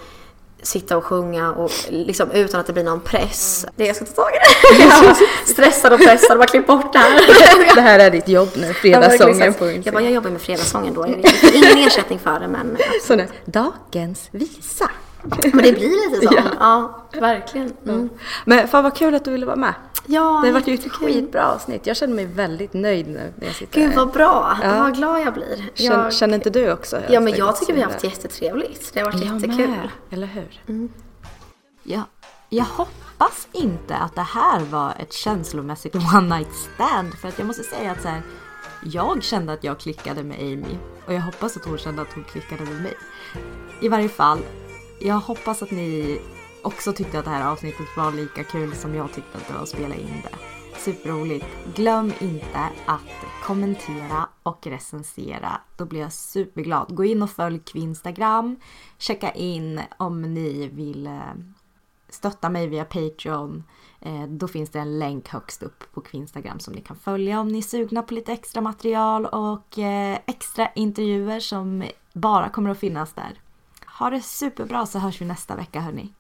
sitta och sjunga och liksom utan att det blir någon press. Det jag ska ta tag i det. Jag stressad och pressad, bara klipp bort det här. Det här är ditt jobb nu, fredagssången på Jag bara, jag jobbar med fredagssången då. Ingen ersättning för det men Så nu, dagens visa. Men det blir lite så. Ja. Ja, verkligen. Mm. Men fan vad kul att du ville vara med. Ja, Det har varit ju ett skitbra avsnitt. Jag känner mig väldigt nöjd nu när jag sitter Gud vad bra, Ja. vad glad jag blir. Känner, Jag, känner inte du också? ja men jag tycker vi har haft jättetrevligt. Det har varit Jag jättekul. med, Eller hur? Ja, jag hoppas inte att det här var ett känslomässigt one night stand. För att jag måste säga att så här, jag kände att jag klickade med Amy. Och jag hoppas att hon kände att hon klickade med mig. I varje fall, jag hoppas att ni också tyckte att det här avsnittet var lika kul som jag tyckte att det var att spela in det. Superroligt. Glöm inte att kommentera och recensera. Då blir jag superglad. Gå in och följ Kvinstagram. Checka in om ni vill eh, stötta mig via Patreon. Eh, då finns det en länk högst upp på Kvinstagram som ni kan följa om ni är sugna på lite extra material och eh, extra intervjuer som bara kommer att finnas där. Ha det superbra så hörs vi nästa vecka hörni.